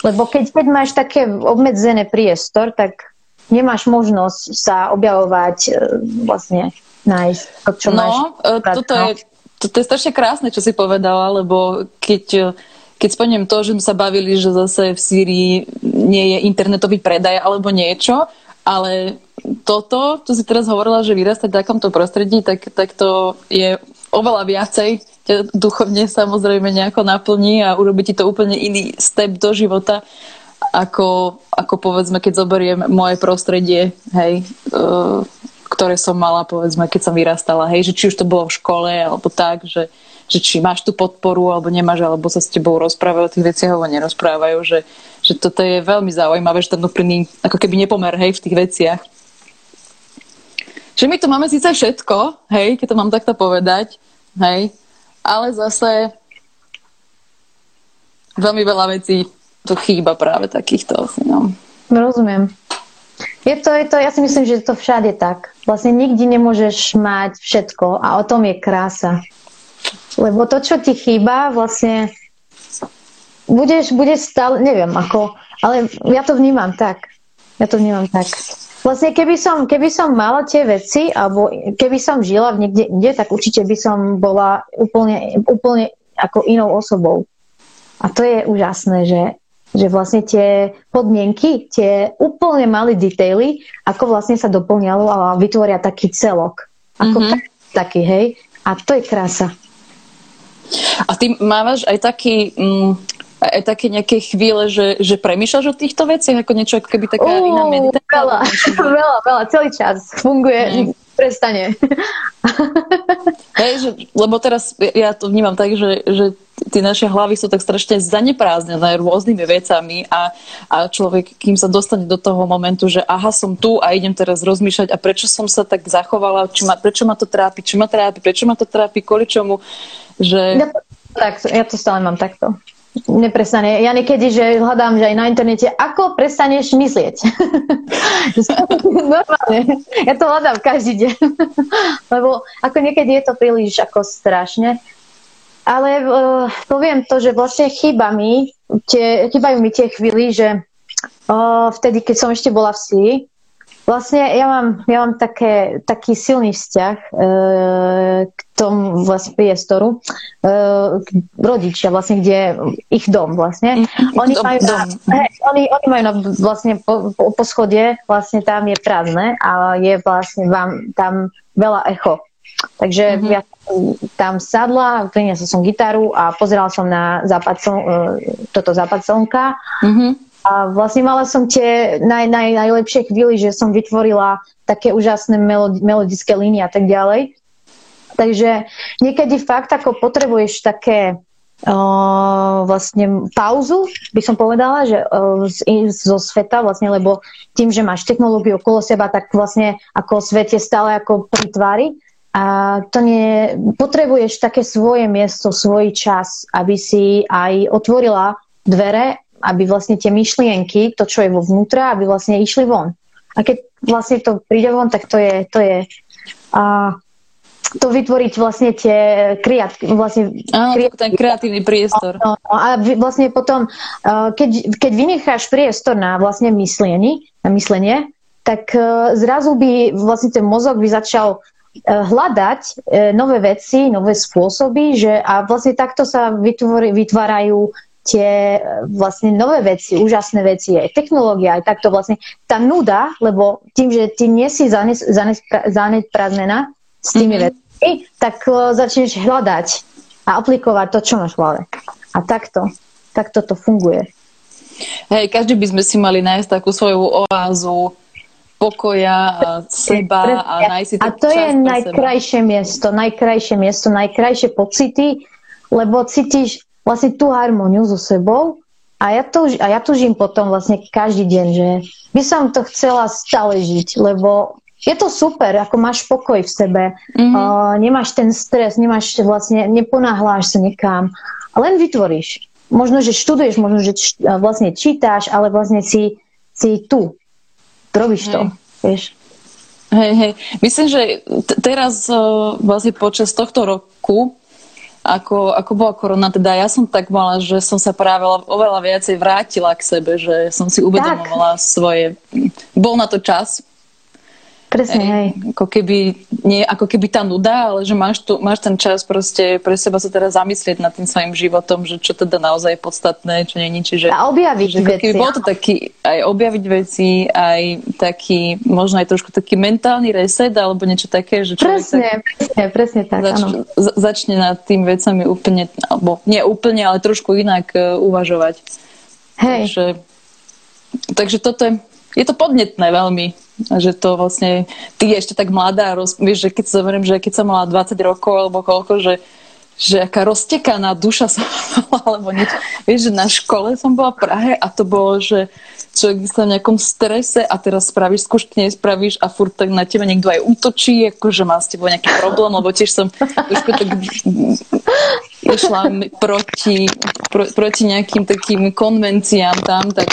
Lebo keď, keď máš také obmedzené priestor, tak nemáš možnosť sa objavovať, uh, vlastne nájsť to, čo no, máš. No, toto je to, to je strašne krásne, čo si povedala, lebo keď, keď spomeniem to, že sme sa bavili, že zase v Sýrii nie je internetový predaj alebo niečo, Ale toto, čo si teraz hovorila, že vyrastať v takomto prostredí, tak, tak to je oveľa viacej duchovne samozrejme nejako naplní a urobí ti to úplne iný step do života, ako, ako povedzme, keď zoberiem moje prostredie, hej, uh, ktoré som mala, povedzme, keď som vyrastala, hej, že či už to bolo v škole, alebo tak, že, že či máš tú podporu, alebo nemáš, alebo sa s tebou rozprávajú o tých veciach, alebo nerozprávajú, že, že toto je veľmi zaujímavé, že ten úplný, ako keby nepomer, hej, v tých veciach. Že my tu máme síce všetko, hej, keď to mám takto povedať, hej, ale zase veľmi veľa vecí tu chýba práve takýchto. No. Rozumiem. Je to, je to, ja si myslím, že to všade tak. Vlastne nikdy nemôžeš mať všetko a o tom je krása. Lebo to, čo ti chýba, vlastne budeš, budeš stále, neviem ako, ale ja to vnímam tak. Ja to vnímam tak. Vlastne keby som, keby som mala tie veci, alebo keby som žila v niekde inde, tak určite by som bola úplne, úplne ako inou osobou. A to je úžasné, že, že vlastne tie podmienky, tie úplne malé detaily, ako vlastne sa doplňalo a vytvoria taký celok. Ako mm-hmm. taký, hej. A to je krása. A ty mávaš aj taký, mm, aj také nejaké chvíle, že, že premýšľaš o týchto veciach, ako niečo, ako keby taká uh, iná meditácia? Veľa, veľa, veľa, celý čas funguje, mm. prestane. Hej, že, lebo teraz ja to vnímam tak, že, že tie naše hlavy sú tak strašne zaneprázdnené rôznymi vecami a, a človek, kým sa dostane do toho momentu, že aha, som tu a idem teraz rozmýšľať a prečo som sa tak zachovala, či ma, prečo ma to trápi, čo ma trápi, prečo ma to trápi, kvôli čomu, že... Ja to, tak, ja to stále mám takto neprestane. Ja niekedy, že hľadám, že aj na internete, ako prestaneš myslieť. Normálne. Ja to hľadám každý deň. Lebo ako niekedy je to príliš ako strašne. Ale uh, poviem to, že vlastne chýba mi, tie, chýbajú mi tie chvíli, že uh, vtedy, keď som ešte bola v Sii, Vlastne ja mám, ja mám také, taký silný vzťah e, k tomu vlastne priestoru. E, rodičia vlastne, kde ich dom vlastne. Mhm. Oni dom, majú, dom. Na, hej, oni, oni majú na vlastne po, po, po schode, vlastne tam je prázdne a je vlastne vám tam veľa echo. Takže mm-hmm. ja tam sadla, priniesla som gitaru a pozerala som na západ e, toto západ slnka. Mm-hmm a vlastne mala som tie naj, naj, najlepšie chvíli, že som vytvorila také úžasné melodi, melodické línie a tak ďalej. Takže niekedy fakt ako potrebuješ také uh, vlastne pauzu, by som povedala, že uh, z, zo sveta vlastne, lebo tým, že máš technológiu okolo seba, tak vlastne ako svet je stále ako pri tvári a to nie, potrebuješ také svoje miesto, svoj čas, aby si aj otvorila dvere aby vlastne tie myšlienky, to, čo je vo vnútra, aby vlastne išli von. A keď vlastne to príde von, tak to je, to je a to vytvoriť vlastne tie kreat, vlastne, Áno, kreat, ten kreatívny priestor. No, no, a vlastne potom, keď, keď vynecháš priestor na vlastne myslenie, na myslenie, tak e, zrazu by vlastne ten mozog by začal e, hľadať e, nové veci, nové spôsoby, že a vlastne takto sa vytvorí, vytvárajú tie e, vlastne nové veci, úžasné veci, aj technológia, aj takto vlastne tá nuda, lebo tým, že ty nie si zaneprázdnená s tými mm-hmm. vecami, tak uh, začneš hľadať a aplikovať to, čo máš v hlave. A takto, takto to funguje. Hej, každý by sme si mali nájsť takú svoju oázu pokoja a seba a nájsť si A to je najkrajšie seba. miesto, najkrajšie miesto, najkrajšie pocity, lebo cítiš vlastne tú harmóniu so sebou a ja, to, a ja tužím potom vlastne každý deň, že by som to chcela stále žiť, lebo je to super, ako máš pokoj v sebe, mm-hmm. uh, nemáš ten stres, nemáš vlastne, neponáhľaš sa niekam, len vytvoríš. Možno, že študuješ, možno, že č- vlastne čítáš, ale vlastne si, si tu. Robíš to, vieš. Hej, hej. Myslím, že t- teraz uh, vlastne počas tohto roku ako, ako bola korona, teda ja som tak mala, že som sa práve oveľa viacej vrátila k sebe, že som si uvedomovala tak. svoje... Bol na to čas. Presne, hej. Ako keby, nie ako keby tá nuda, ale že máš, tu, máš ten čas proste pre seba sa teda zamyslieť nad tým svojim životom, že čo teda naozaj je podstatné, čo nie je Čiže, a objaviť že veci. Keby bol to taký, aj objaviť veci, aj taký, možno aj trošku taký mentálny reset, alebo niečo také, že presne, tak presne, presne tak, zač, áno. začne nad tým vecami úplne, alebo nie úplne, ale trošku inak uh, uvažovať. Hej. Takže, takže toto je, je to podnetné veľmi že to vlastne, ty ešte tak mladá, roz, vieš, že keď sa zoberiem, že keď som mala 20 rokov alebo koľko, že že aká roztekaná duša som mala, alebo niečo. Vieš, že na škole som bola v Prahe a to bolo, že človek sa v nejakom strese a teraz spravíš skúšky, nespravíš a furt tak na teba niekto aj útočí, akože má s tebou nejaký problém, lebo tiež som trošku tak išla proti, pro, proti nejakým takým konvenciám tam, tak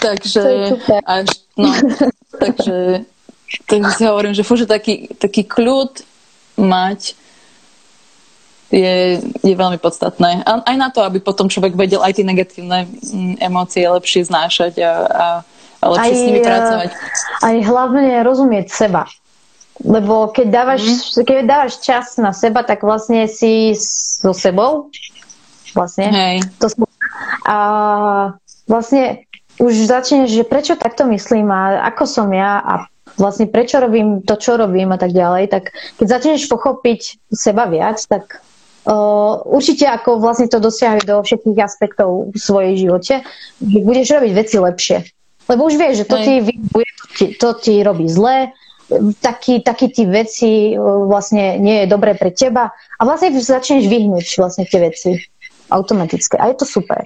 takže až, no, takže, takže si hovorím, že fúže taký, taký kľud mať je, je veľmi podstatné. A aj na to, aby potom človek vedel aj tie negatívne mm, emócie lepšie znášať a, a, a lepšie aj, s nimi pracovať. Aj hlavne rozumieť seba. Lebo keď dávaš, mm. keď dávaš čas na seba, tak vlastne si so sebou. Vlastne. Hej. To, a vlastne už začneš, že prečo takto myslím a ako som ja a vlastne prečo robím to, čo robím a tak ďalej, tak keď začneš pochopiť seba viac, tak uh, určite ako vlastne to dosiahnuť do všetkých aspektov v svojej živote, že budeš robiť veci lepšie. Lebo už vieš, že to ti, to ti, robí zle, taký, taký tí veci vlastne nie je dobré pre teba a vlastne začneš vyhnúť vlastne tie veci automaticky a je to super.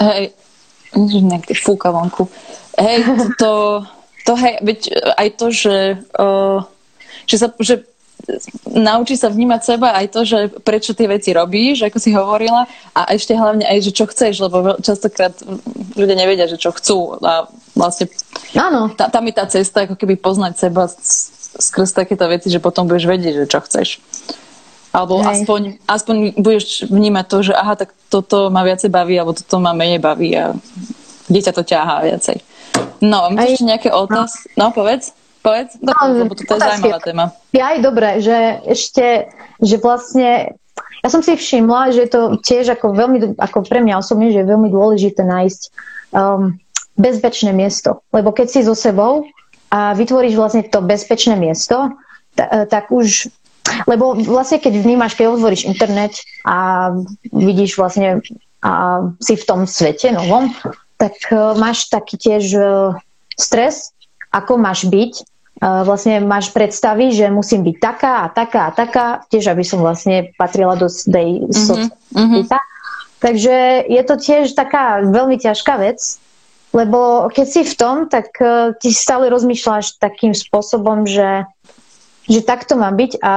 Hej, nejak fúka vonku. Hej, to, to hej, veď aj to, že, uh, že, sa, že naučí sa vnímať seba aj to, že prečo tie veci robíš, ako si hovorila, a ešte hlavne aj, že čo chceš, lebo častokrát ľudia nevedia, že čo chcú a vlastne Áno. Tá, tam je tá cesta, ako keby poznať seba skrz takéto veci, že potom budeš vedieť, že čo chceš. Alebo aspoň, aspoň budeš vnímať to, že aha, tak toto ma viacej baví, alebo toto ma menej baví a dieťa to ťahá viacej. No, máš ešte nejaké otázky? No. no, povedz. Povedz, no, lebo toto je zaujímavá téma. Ja aj dobre, že ešte, že vlastne ja som si všimla, že je to tiež ako veľmi, ako pre mňa osobne, že je veľmi dôležité nájsť um, bezpečné miesto. Lebo keď si so sebou a vytvoríš vlastne to bezpečné miesto, tak už lebo vlastne keď vnímaš, keď otvoríš internet a vidíš vlastne a si v tom svete novom, tak uh, máš taký tiež uh, stres, ako máš byť. Uh, vlastne máš predstavy, že musím byť taká a taká a taká, tiež aby som vlastne patrila do tej mm-hmm. sociálnej. Takže je to tiež taká veľmi ťažká vec, lebo keď si v tom, tak ty stále rozmýšľaš takým spôsobom, že že takto má byť, a,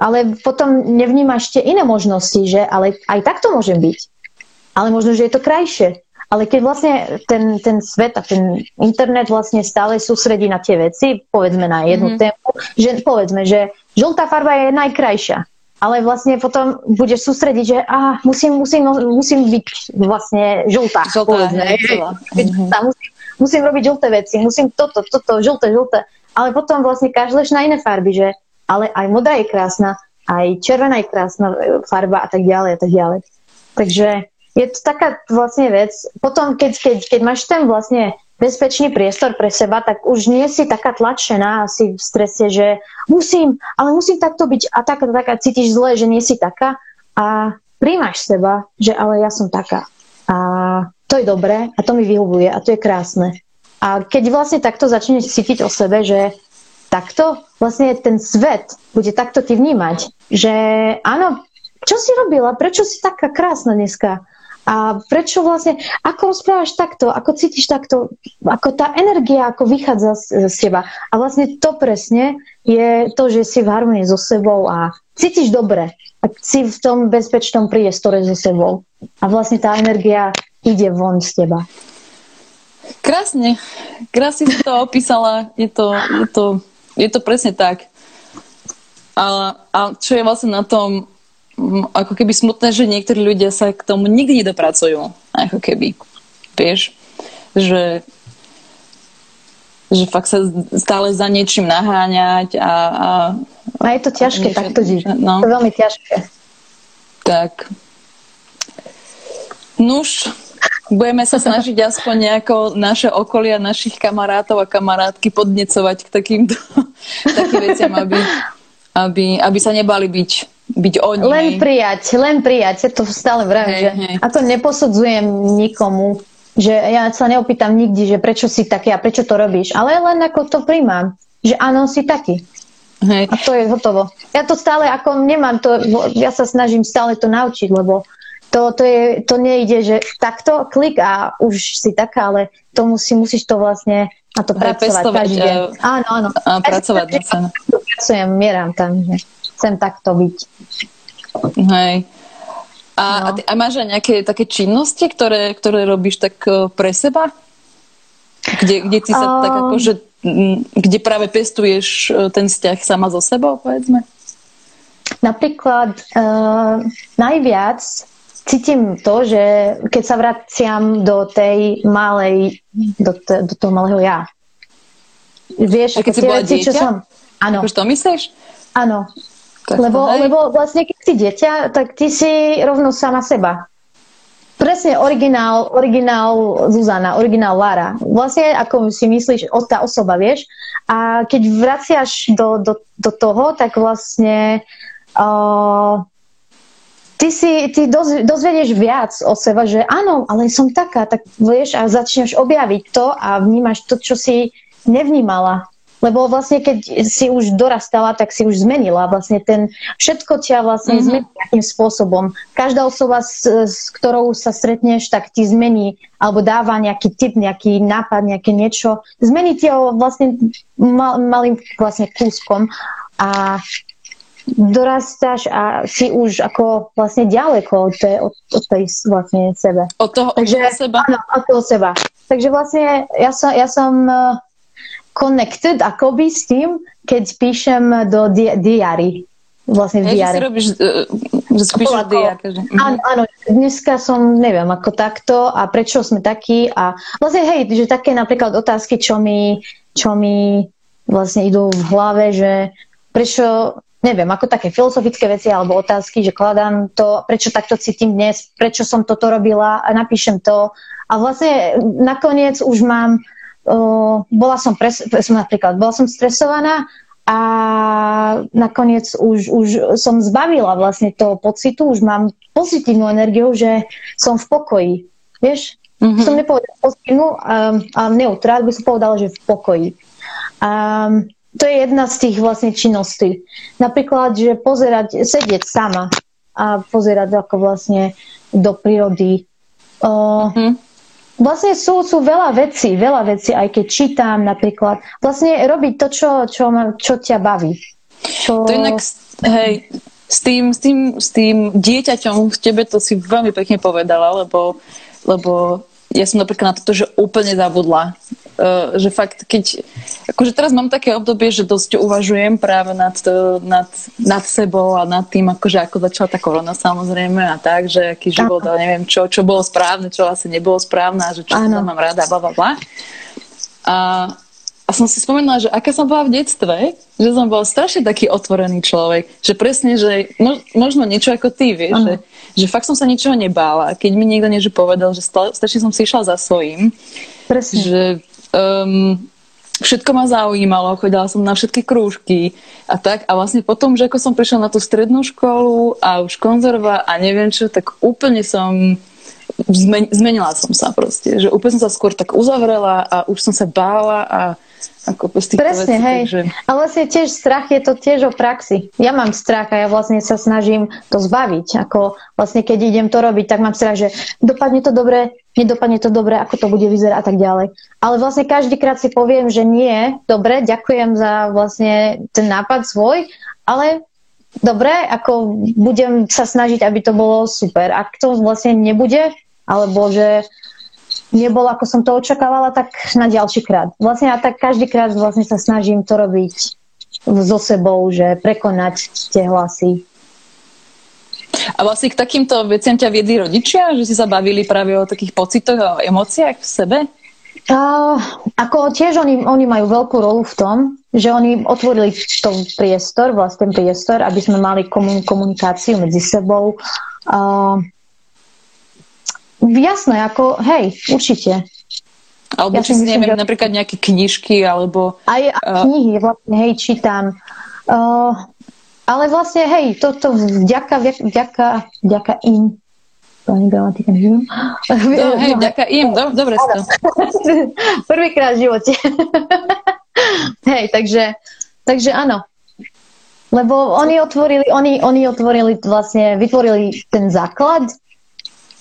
ale potom nevnímaš tie iné možnosti, že ale aj takto môžem byť. Ale možno, že je to krajšie. Ale keď vlastne ten, ten svet a ten internet vlastne stále sústredí na tie veci, povedzme na jednu mm. tému, že povedzme, že žltá farba je najkrajšia. Ale vlastne potom budeš sústrediť, že ah, musím, musím, musím byť vlastne žltá. Žltá, povedzme. Hej, mm-hmm. musím, musím robiť žlté veci, musím toto, toto, žlté, žlté ale potom vlastne každeš na iné farby, že ale aj modrá je krásna, aj červená je krásna e, farba a tak ďalej a tak ďalej. Takže je to taká vlastne vec. Potom, keď, keď, keď máš ten vlastne bezpečný priestor pre seba, tak už nie si taká tlačená asi v strese, že musím, ale musím takto byť a tak a tak a cítiš zle, že nie si taká a príjmaš seba, že ale ja som taká. A to je dobré a to mi vyhovuje a to je krásne. A keď vlastne takto začneš cítiť o sebe, že takto vlastne ten svet bude takto ty vnímať, že áno, čo si robila, prečo si taká krásna dneska? A prečo vlastne, ako rozprávaš takto, ako cítiš takto, ako tá energia, ako vychádza z, z teba. A vlastne to presne je to, že si v harmonii so sebou a cítiš dobre. A si v tom bezpečnom priestore so sebou. A vlastne tá energia ide von z teba. Krásne. Krásne si to opísala. Je to, je to, je to presne tak. A, a čo je vlastne na tom ako keby smutné, že niektorí ľudia sa k tomu nikdy nedopracujú. Ako keby. Vieš? Že že fakt sa stále za niečím naháňať a... A, a je to ťažké niečo, takto žiť. No. To je veľmi ťažké. Tak. Nuž, budeme sa snažiť aspoň nejako naše okolia, našich kamarátov a kamarátky podnecovať k takýmto takým veciam, aby, aby, aby sa nebali byť, byť oni. Len prijať, len prijať, ja to stále vravím, že hej. a to neposudzujem nikomu, že ja sa neopýtam nikdy, že prečo si taký a prečo to robíš, ale len ako to príjmam, že áno, si taký. Hej. A to je hotovo. Ja to stále ako nemám to, ja sa snažím stále to naučiť, lebo to, to, je, to nejde, že takto klik a už si taká, ale to musí, musíš to vlastne na to pracovať každý deň. Áno, áno. A pracovať ja sa. Pracujem, mieram tam, že chcem takto byť. Hej. A, no. a, ty, a máš aj nejaké také činnosti, ktoré, ktoré robíš tak e, pre seba? Kde, kde ty sa um, tak akože, kde práve pestuješ e, ten vzťah sama so sebou, povedzme? Napríklad uh, najviac cítim to, že keď sa vraciam do tej malej, do, te, do toho malého ja. Vieš, a keď si bola veci, dieťa? Čo som, áno. Už to myslíš? Áno. lebo, lebo vlastne keď si dieťa, tak ty si rovno sama seba. Presne originál, originál Zuzana, originál Lara. Vlastne ako si myslíš o tá osoba, vieš? A keď vraciaš do, do, do toho, tak vlastne uh, ty si ty doz, dozvedieš viac o seba, že áno, ale som taká, tak vieš a začneš objaviť to a vnímaš to, čo si nevnímala. Lebo vlastne keď si už dorastala, tak si už zmenila. Vlastne ten, všetko ťa vlastne mm-hmm. zmení nejakým spôsobom. Každá osoba, s, s ktorou sa stretneš, tak ti zmení alebo dáva nejaký tip, nejaký nápad, nejaké niečo. Zmení ti ho vlastne mal, malým vlastne kúskom. A dorastáš a si už ako vlastne ďaleko od tej, od, od tej vlastne sebe. Od toho, Takže, od toho seba? Áno, od toho seba. Takže vlastne ja som, ja som uh, connected akoby s tým, keď píšem do di- diary. Vlastne v diári. si robíš, uh, že si píšeš diár. Mhm. Áno, áno, dneska som, neviem, ako takto a prečo sme takí a vlastne hej, že také napríklad otázky, čo mi, čo mi vlastne idú v hlave, že prečo neviem, ako také filozofické veci alebo otázky, že kladám to, prečo takto cítim dnes, prečo som toto robila a napíšem to. A vlastne nakoniec už mám, uh, bola som, pres, napríklad, bola som stresovaná a nakoniec už, už som zbavila vlastne toho pocitu, už mám pozitívnu energiu, že som v pokoji. Vieš? Mm-hmm. Som nepovedala pozitívnu, um, a neutrál, by som povedala, že v pokoji. Um, to je jedna z tých vlastne činností. Napríklad, že pozerať, sedieť sama a pozerať ako vlastne do prírody. Uh, mm-hmm. Vlastne sú, sú veľa vecí, veľa vecí, aj keď čítam napríklad. Vlastne robiť to, čo, čo, čo ťa baví. Čo... To inak, hej, s tým, s, tým, s tým dieťaťom v tebe to si veľmi pekne povedala, lebo, lebo ja som napríklad na toto, že úplne zabudla. Uh, že fakt, keď... Akože teraz mám také obdobie, že dosť uvažujem práve nad, nad, nad sebou a nad tým, akože ako začala tá korona samozrejme a tak, že aký život a neviem čo, čo bolo správne, čo asi nebolo správne a že čo sa mám rada, bla, bla, bla. A, a som si spomenula, že aká som bola v detstve, že som bol strašne taký otvorený človek, že presne, že možno niečo ako ty, vieš, že, že fakt som sa ničoho nebála. Keď mi niekto niečo povedal, že strašne som si išla za svojím. Presne. Že um, všetko ma zaujímalo, chodila som na všetky krúžky a tak. A vlastne potom, že ako som prišla na tú strednú školu a už konzerva a neviem čo, tak úplne som zmenila som sa proste. Že úplne som sa skôr tak uzavrela a už som sa bála a ako Presne, veci, hej. Takže... A vlastne tiež strach je to tiež o praxi. Ja mám strach a ja vlastne sa snažím to zbaviť. Ako vlastne keď idem to robiť, tak mám strach, že dopadne to dobre, nedopadne to dobre, ako to bude vyzerať a tak ďalej. Ale vlastne každý krát si poviem, že nie, dobre, ďakujem za vlastne ten nápad svoj, ale dobre, ako budem sa snažiť, aby to bolo super. Ak to vlastne nebude, alebo že nebol, ako som to očakávala, tak na ďalší krát. Vlastne a tak každý krát vlastne sa snažím to robiť so sebou, že prekonať tie hlasy. A vlastne k takýmto veciam ťa viedli rodičia, že si sa bavili práve o takých pocitoch a emóciách v sebe? Uh, ako tiež oni, oni majú veľkú rolu v tom, že oni otvorili to priestor, vlastne priestor, aby sme mali komun- komunikáciu medzi sebou. Uh, jasné, ako hej, určite. Alebo ja či si neviem, že... napríklad nejaké knižky, alebo... Aj, aj uh... knihy, vlastne, hej, čítam. Uh, ale vlastne, hej, toto vďaka, vďaka, vďaka im pani gramatika neživím. No, hej, ďaká im, do, dobre to. Prvýkrát v živote. hej, takže, takže áno. Lebo oni otvorili, oni, oni otvorili vlastne, vytvorili ten základ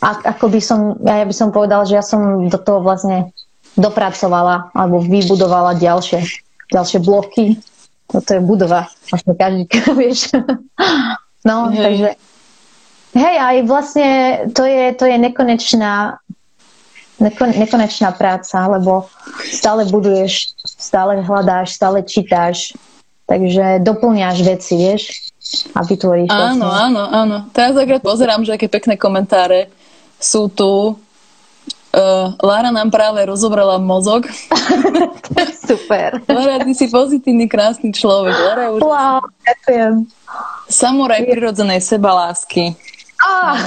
a ako by som, ja by som povedala, že ja som do toho vlastne dopracovala alebo vybudovala ďalšie, ďalšie bloky. Toto je budova, vlastne každý, vieš. No, hej. takže Hej, aj vlastne to je, to je nekonečná, nekon, nekonečná práca, lebo stále buduješ, stále hľadáš, stále čítáš, takže doplňaš veci, vieš, a vytvoríš. Áno, vlastne. áno, áno. Teraz tak pozerám, že aké pekné komentáre sú tu. Uh, Lára nám práve rozobrala mozog. Super. Lára, ty si pozitívny, krásny človek. Lára už... Wow, ďakujem. Samuraj prirodzenej sebalásky. Ah.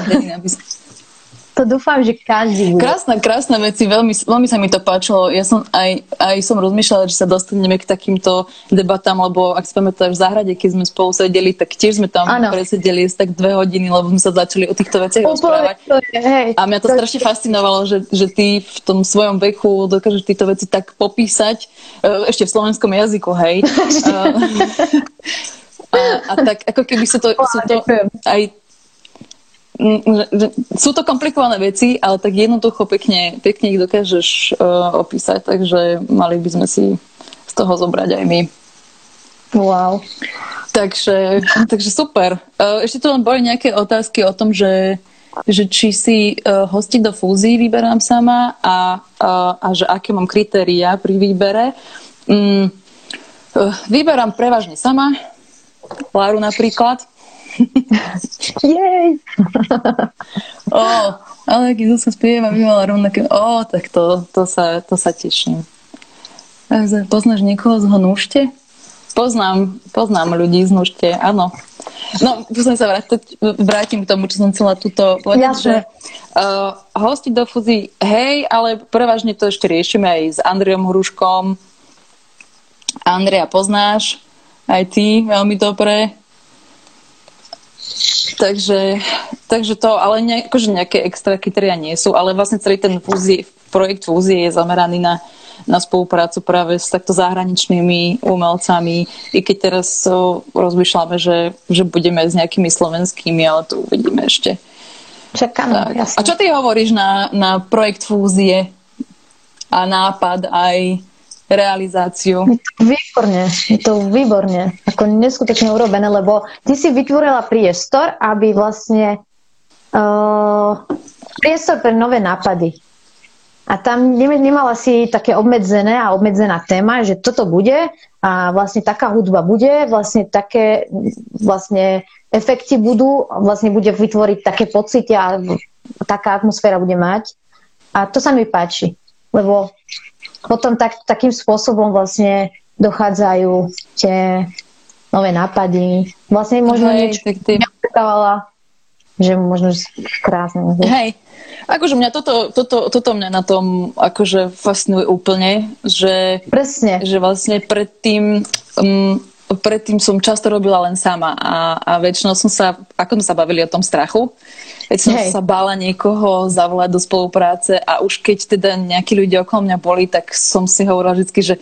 To dúfam, že každý bude. Krásna, krásna veci, veľmi, veľmi sa mi to páčilo. Ja som aj, aj som rozmýšľala, že sa dostaneme k takýmto debatám, lebo ak si pamätáš v záhrade, keď sme spolu sedeli, tak tiež sme tam ano. presedeli tak dve hodiny, lebo sme sa začali o týchto veciach rozprávať. A mňa to, to strašne fascinovalo, že, že ty v tom svojom veku dokážeš tieto veci tak popísať, e, ešte v slovenskom jazyku, hej. a, a, a tak ako keby sa to, sú to aj sú to komplikované veci, ale tak jednoducho pekne, pekne ich dokážeš uh, opísať, takže mali by sme si z toho zobrať aj my. Wow. Takže, takže super. Uh, ešte tu len boli nejaké otázky o tom, že, že či si uh, hosti do fúzií vyberám sama a, uh, a že aké mám kritéria pri výbere. Um, uh, vyberám prevažne sama, Láru napríklad, jej! o, ale keď sa spieva, by mala rovnaké... O, tak to, to, sa, to sa teším. Poznáš niekoho z Hnúšte? Poznám, poznám ľudí z Hnušte, áno. No, musím sa vrátiť, vrátim k tomu, čo som chcela tuto povedať, Jasne. že uh, hosti do fúzy, hej, ale prevažne to ešte riešime aj s Andriom Hruškom. Andrea poznáš, aj ty veľmi dobre. Takže, takže to, ale ne, akože nejaké extra kritéria nie sú, ale vlastne celý ten fúzi, projekt fúzie je zameraný na, na spoluprácu práve s takto zahraničnými umelcami, i keď teraz so, rozmýšľame, že, že budeme s nejakými slovenskými, ale to uvidíme ešte. Čakám, A čo ty hovoríš na, na projekt fúzie a nápad aj realizáciu. Výborne, je to výborne, ako neskutočne urobené, lebo ty si vytvorila priestor, aby vlastne uh, priestor pre nové nápady. A tam nemala si také obmedzené a obmedzená téma, že toto bude a vlastne taká hudba bude, vlastne také vlastne efekty budú, vlastne bude vytvoriť také pocity a taká atmosféra bude mať. A to sa mi páči, lebo potom tak, takým spôsobom vlastne dochádzajú tie nové nápady. Vlastne možno Hej, niečo tak ty... neočakávala, že možno krásne. Hej, akože mňa toto, toto, toto mňa na tom akože fascinuje úplne, že, Presne. že vlastne predtým um, predtým som často robila len sama a, a väčšinou som sa, ako sme sa bavili o tom strachu, keď som Hej. sa bála niekoho zavolať do spolupráce a už keď teda nejakí ľudia okolo mňa boli, tak som si hovorila vždy, že,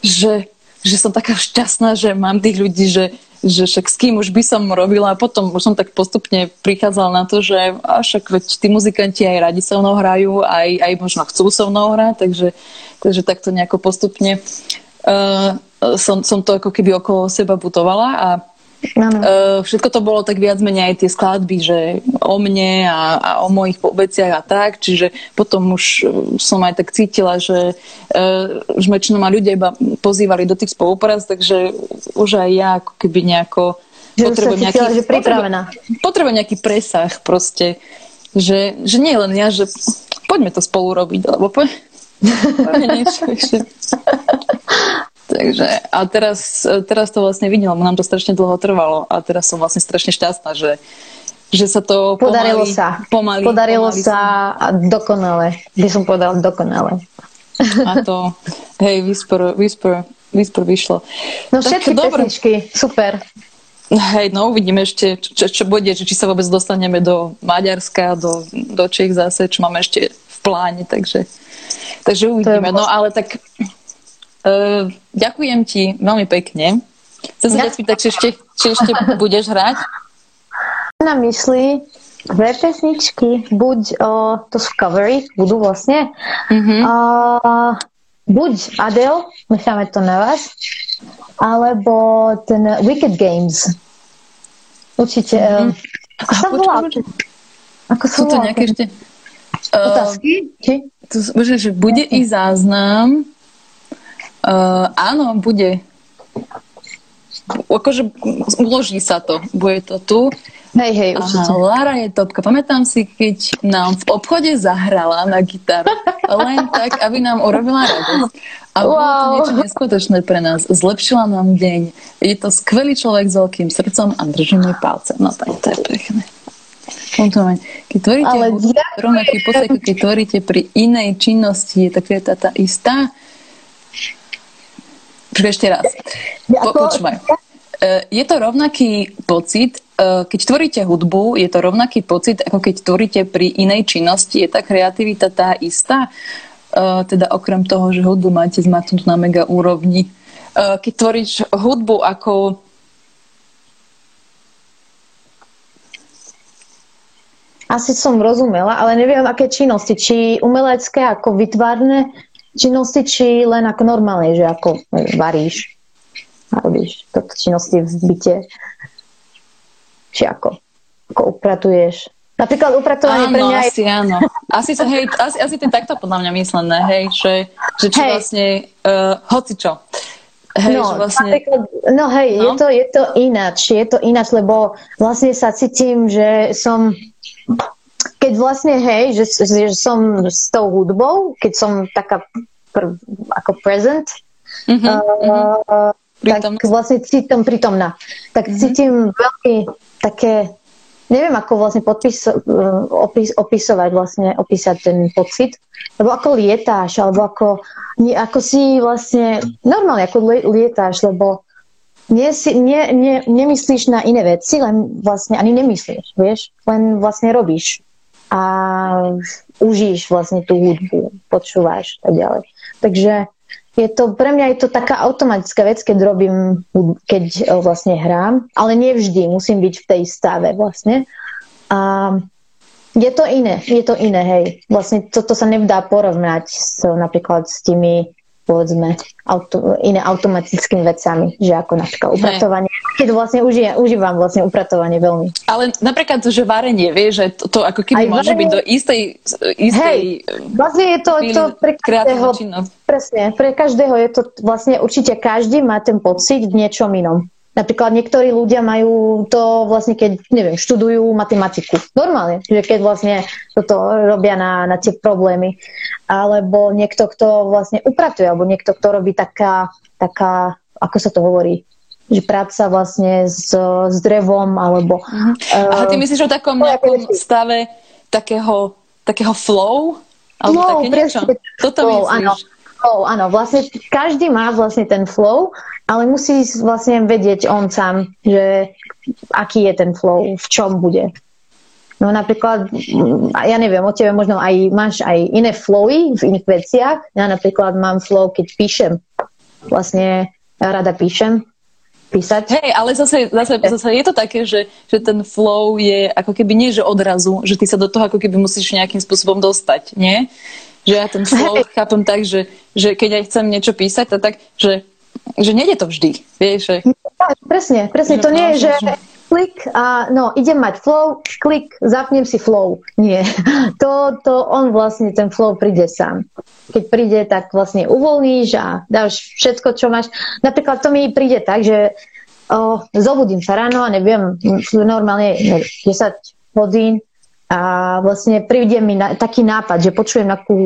že, že som taká šťastná, že mám tých ľudí, že, že však s kým už by som robila a potom už som tak postupne prichádzala na to, že a však veď tí muzikanti aj radi so mnou hrajú, aj, aj možno chcú so mnou hrať, takže, takže takto nejako postupne uh, som, som to ako keby okolo seba budovala a Uh, všetko to bolo tak viac menej aj tie skladby, že o mne a, a o mojich veciach a tak, čiže potom už e, som aj tak cítila, že uh, už väčšinou ma ľudia iba pozývali do tých spoluprác, takže už aj ja ako keby nejako že potrebujem, nejaký, že pripravená. Potrebujem, potrebujem nejaký presah proste, že, že nie len ja, že poďme to spolu robiť, lebo po, nič, Takže a teraz, teraz to vlastne vidím, lebo nám to strašne dlho trvalo a teraz som vlastne strašne šťastná, že, že sa to podarilo pomaly, sa. Pomaly, podarilo pomaly sa a dokonale. By som povedala dokonale. A to, hej, Whisper, Whisper, Whisper vyšlo. No všetky tak, pesničky, super. Hej, no uvidíme ešte, čo, čo bude, či sa vôbec dostaneme do Maďarska, do, do Čech zase, čo máme ešte v pláne, takže, takže uvidíme. No ale tak uh, ďakujem ti veľmi pekne. Chcem sa ťa spýtať, či ešte, či ešte budeš hrať? Na mysli dve pesničky, buď, uh, to sú covery, budú vlastne, mm-hmm. uh, buď Adele, necháme to na vás, alebo ten Wicked Games. Určite. Mm-hmm. Ako sa volá? Ako sa volá? nejaké ešte... Uh, Otázky? Či? To, že bude okay. i záznam. Uh, áno, bude. Akože uloží sa to. Bude to tu. Hej, hej, určite. Aha, Lara je topka. Pamätám si, keď nám v obchode zahrala na gitaru. Len tak, aby nám urobila radosť. A wow. bolo to niečo neskutočné pre nás. Zlepšila nám deň. Je to skvelý človek s veľkým srdcom a drží mi palce. No tak to je pekné. Keď tvoríte Ale rovnaký pocit, keď tvoríte pri inej činnosti, je taká tá, tá istá. Ešte raz. Po, počúvaj. E, je to rovnaký pocit, e, keď tvoríte hudbu, je to rovnaký pocit, ako keď tvoríte pri inej činnosti. Je tá kreativita tá istá? Uh, teda okrem toho, že hudbu máte zmatnúť na mega úrovni. Keď tvoríš hudbu ako Asi som rozumela, ale neviem, aké činnosti. Či umelecké, ako vytvárne činnosti, či len ako normálne, že ako varíš a robíš činnosti v byte. Či ako, ako upratuješ. Napríklad upratovanie áno, pre mňa asi je... áno. Asi, to, hej, asi, asi to je takto podľa mňa myslené, hej, že, že či hej. vlastne, uh, hoci čo. Hej, no, vlastne... no hej, no? Je, to, je to ináč, je to ináč, lebo vlastne sa cítim, že som keď vlastne, hej, že, že som s tou hudbou, keď som taká pr, ako present, mm-hmm, uh, uh, tak vlastne cítim pritomná. Tak mm-hmm. cítim veľmi také neviem, ako vlastne podpis, eh, opis, opisovať vlastne, opísať ten pocit, lebo ako lietáš, alebo ako, nie, ako si vlastne, normálne ako lietáš, lebo nie, si, nie, nie, nemyslíš na iné veci, len vlastne ani nemyslíš, vieš, len vlastne robíš a užíš vlastne tú hudbu, počúvaš a ďalej. Takže je to, pre mňa je to taká automatická vec, keď robím, keď e, vlastne hrám, ale nie vždy, musím byť v tej stave vlastne. A je to iné, je to iné, hej. Vlastne toto sa nevdá porovnať s, napríklad s tými povedzme, auto, iné automatickými vecami, že ako napríklad upratovanie. Keď vlastne užívam, užívam vlastne upratovanie veľmi. Ale napríklad, že varenie, vie, že to, to ako keby Aj môže varenie, byť do istej, istej hej, vlastne je to, to pre každého, presne, pre každého je to vlastne určite každý má ten pocit v niečom inom. Napríklad niektorí ľudia majú to vlastne, keď, neviem, študujú matematiku. Normálne, že keď vlastne toto robia na, na tie problémy. Alebo niekto, kto vlastne upratuje, alebo niekto, kto robí taká, taká ako sa to hovorí, že práca vlastne s, s drevom, alebo... Uh-huh. A ty myslíš o takom nejakom stave takého, takého flow? Alebo flow, také niečo? Toto flow, myslíš? Áno flow, áno, vlastne každý má vlastne ten flow, ale musí vlastne vedieť on sám, že aký je ten flow, v čom bude. No napríklad, ja neviem, o tebe možno aj máš aj iné flowy v iných veciach. Ja napríklad mám flow, keď píšem. Vlastne ja rada píšem, písať. Hej, ale zase, zase, zase je to také, že, že ten flow je ako keby nie, že odrazu, že ty sa do toho ako keby musíš nejakým spôsobom dostať, nie? Že ja ten flow hey. chápem tak, že, že keď aj chcem niečo písať, to tak, že, že nejde to vždy. Vieš, že... Presne, presne. Že to nie je, že klik a no, idem mať flow, klik, zapnem si flow. Nie. To, to on vlastne, ten flow príde sám. Keď príde, tak vlastne uvoľníš a dáš všetko, čo máš. Napríklad to mi príde tak, že o, zobudím sa ráno a neviem, normálne neviem, 10 hodín a vlastne príde mi na, taký nápad, že počujem nejakú,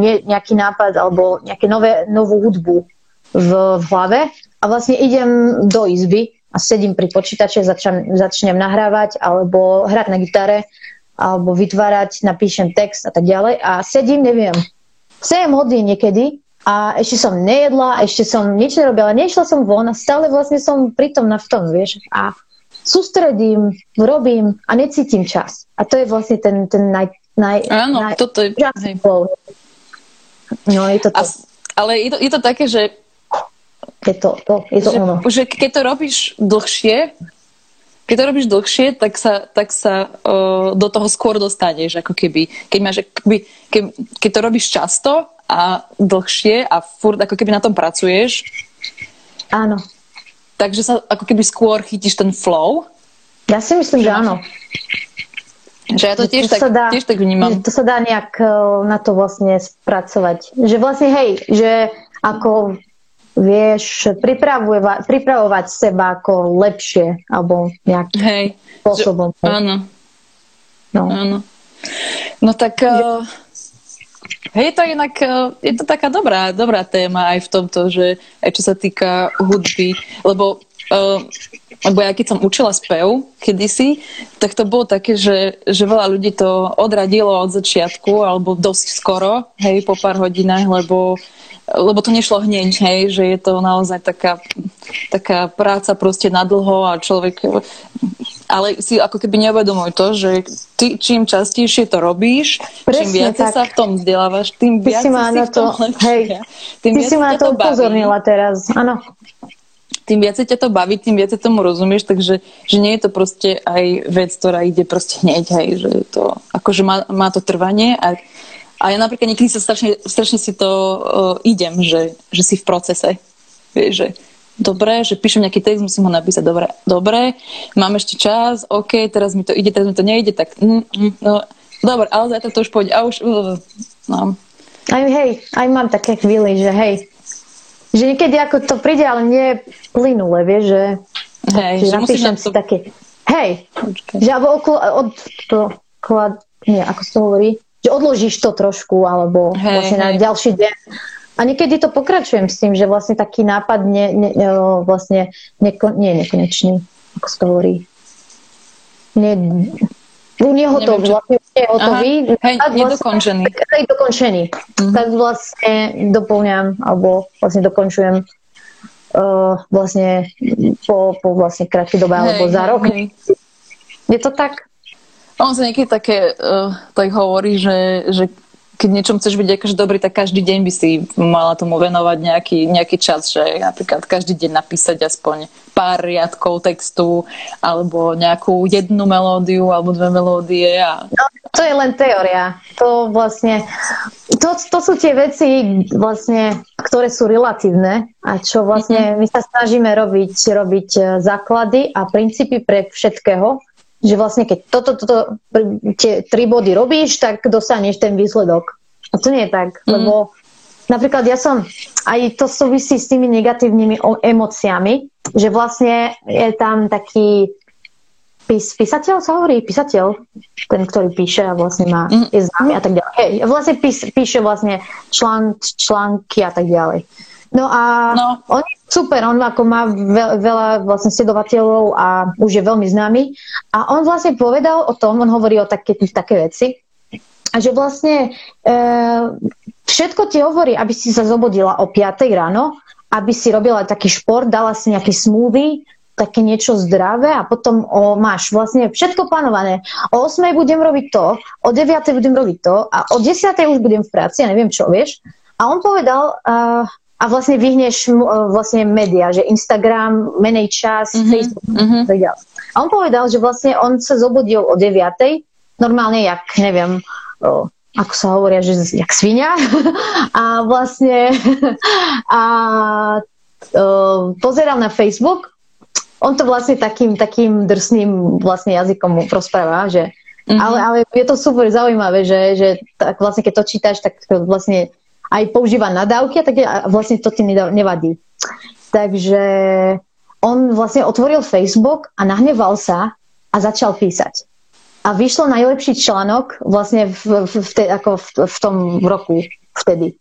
ne, nejaký nápad alebo nejaké nové, novú hudbu v, v hlave a vlastne idem do izby a sedím pri počítače, začam, začnem nahrávať alebo hrať na gitare alebo vytvárať, napíšem text a tak ďalej a sedím, neviem, 7 hodín niekedy a ešte som nejedla, ešte som nič nerobila, nešla som von a stále vlastne som pritom na v tom, vieš. A sústredím, robím a necítim čas. A to je vlastne ten, ten naj, naj, Áno, naj, toto je... No, je to to. A, ale je to, je to také, že je to, to, je to že, ono. Že keď to robíš dlhšie, keď to robíš dlhšie, tak sa, tak sa uh, do toho skôr dostaneš, ako keby. Keď, máš, keby, keď, keď to robíš často a dlhšie a furt ako keby na tom pracuješ, Áno takže sa ako keby skôr chytíš ten flow. Ja si myslím, že áno. Že ja to tiež, to tak, dá, tiež tak vnímam. To sa dá nejak na to vlastne spracovať. Že vlastne hej, že ako vieš pripravovať, pripravovať seba ako lepšie alebo nejakým hej, spôsobom. Že, áno. No. áno. No tak... Že, uh, Hej, to inak, e, je to taká dobrá, dobrá téma aj v tomto, že aj čo sa týka hudby, lebo uh, lebo ja keď som učila spev kedysi, tak to bolo také, že, že veľa ľudí to odradilo od začiatku, alebo dosť skoro, hej, po pár hodinách, lebo lebo to nešlo hneď, hej, že je to naozaj taká, taká práca proste na dlho a človek ale si ako keby neuvedomuj to, že ty čím častejšie to robíš, Presne čím viac sa v tom vzdelávaš, tým viac si, si v tom to, lepšie. Hej, tým ty si ma na to upozornila teraz, áno. Tým viac ťa to baví, tým viac tomu rozumieš, takže že nie je to proste aj vec, ktorá ide proste hneď, hej, že to, akože má, má to trvanie a a ja napríklad niekedy sa strašne, strašne si to uh, idem, že, že si v procese. Vieš, že dobre, že píšem nejaký text, musím ho napísať, dobre, dobre, mám ešte čas, OK, teraz mi to ide, teraz mi to nejde, tak mm, mm, no, dobre, ale zajtra to už pôjde, a už, uh, no. Aj hej, aj mám také chvíli, že hej, že niekedy ako to príde, ale nie plynule, vieš, že, hej, že, že napíšem si to... také, hej, Počkej. že alebo okolo, od, to, klad, nie, ako sa to hovorí, že odložíš to trošku, alebo hej, vlastne hej. na ďalší deň a niekedy to pokračujem s tým, že vlastne taký nápad ne, ne, vlastne neko, nie je nekonečný, ako sa to hovorí. Nie, nie hotový, vlastne nie hotový. Aha, hej, vlastne, nedokončený. Tak, dokončený. Mm-hmm. Tak vlastne doplňam, alebo vlastne dokončujem uh, vlastne po, po vlastne krátkej dobe, hej, alebo za rok. Hej. Je to tak? On sa niekedy také uh, tak hovorí, že, že keď niečom chceš byť akože dobrý, tak každý deň by si mala tomu venovať nejaký, nejaký čas, že napríklad každý deň napísať aspoň pár riadkov textu alebo nejakú jednu melódiu alebo dve melódie. A... No, to je len teória. To vlastne, to, to sú tie veci vlastne, ktoré sú relatívne a čo vlastne mm-hmm. my sa snažíme robiť, robiť e, základy a princípy pre všetkého že vlastne keď toto, toto, tie tri body robíš, tak dostaneš ten výsledok. A to nie je tak, mm. lebo napríklad ja som, aj to súvisí s tými negatívnymi emóciami, že vlastne je tam taký pís, písateľ sa hovorí, písateľ, ten, ktorý píše a vlastne má, mm. je známy a tak ďalej. Hej, vlastne pís, píše vlastne člán, články a tak ďalej. No a no. on je super, on ako má veľa, vlastne sledovateľov a už je veľmi známy. A on vlastne povedal o tom, on hovorí o také, také veci, a že vlastne e, všetko ti hovorí, aby si sa zobodila o 5 ráno, aby si robila taký šport, dala si nejaký smoothie, také niečo zdravé a potom o, máš vlastne všetko plánované. O 8 budem robiť to, o 9 budem robiť to a o 10 už budem v práci, ja neviem čo, vieš. A on povedal, uh, a vlastne vyhneš uh, vlastne média, že Instagram, menej čas, mm-hmm. Facebook mm-hmm. ďalej. A on povedal, že vlastne on sa zobudil o 9 normálne, jak, neviem, o, ako sa hovoria, že jak svinia. a vlastne a, o, pozeral na Facebook, on to vlastne takým, takým drsným vlastne jazykom rozpráva, že mm-hmm. ale, ale je to super zaujímavé, že, že tak vlastne keď to čítaš, tak vlastne aj používa nadávky a tak vlastne to ti nevadí. Takže on vlastne otvoril Facebook a nahneval sa a začal písať. a vyšlo najlepší článok vlastne v, v, v, te, ako v, v tom roku vtedy.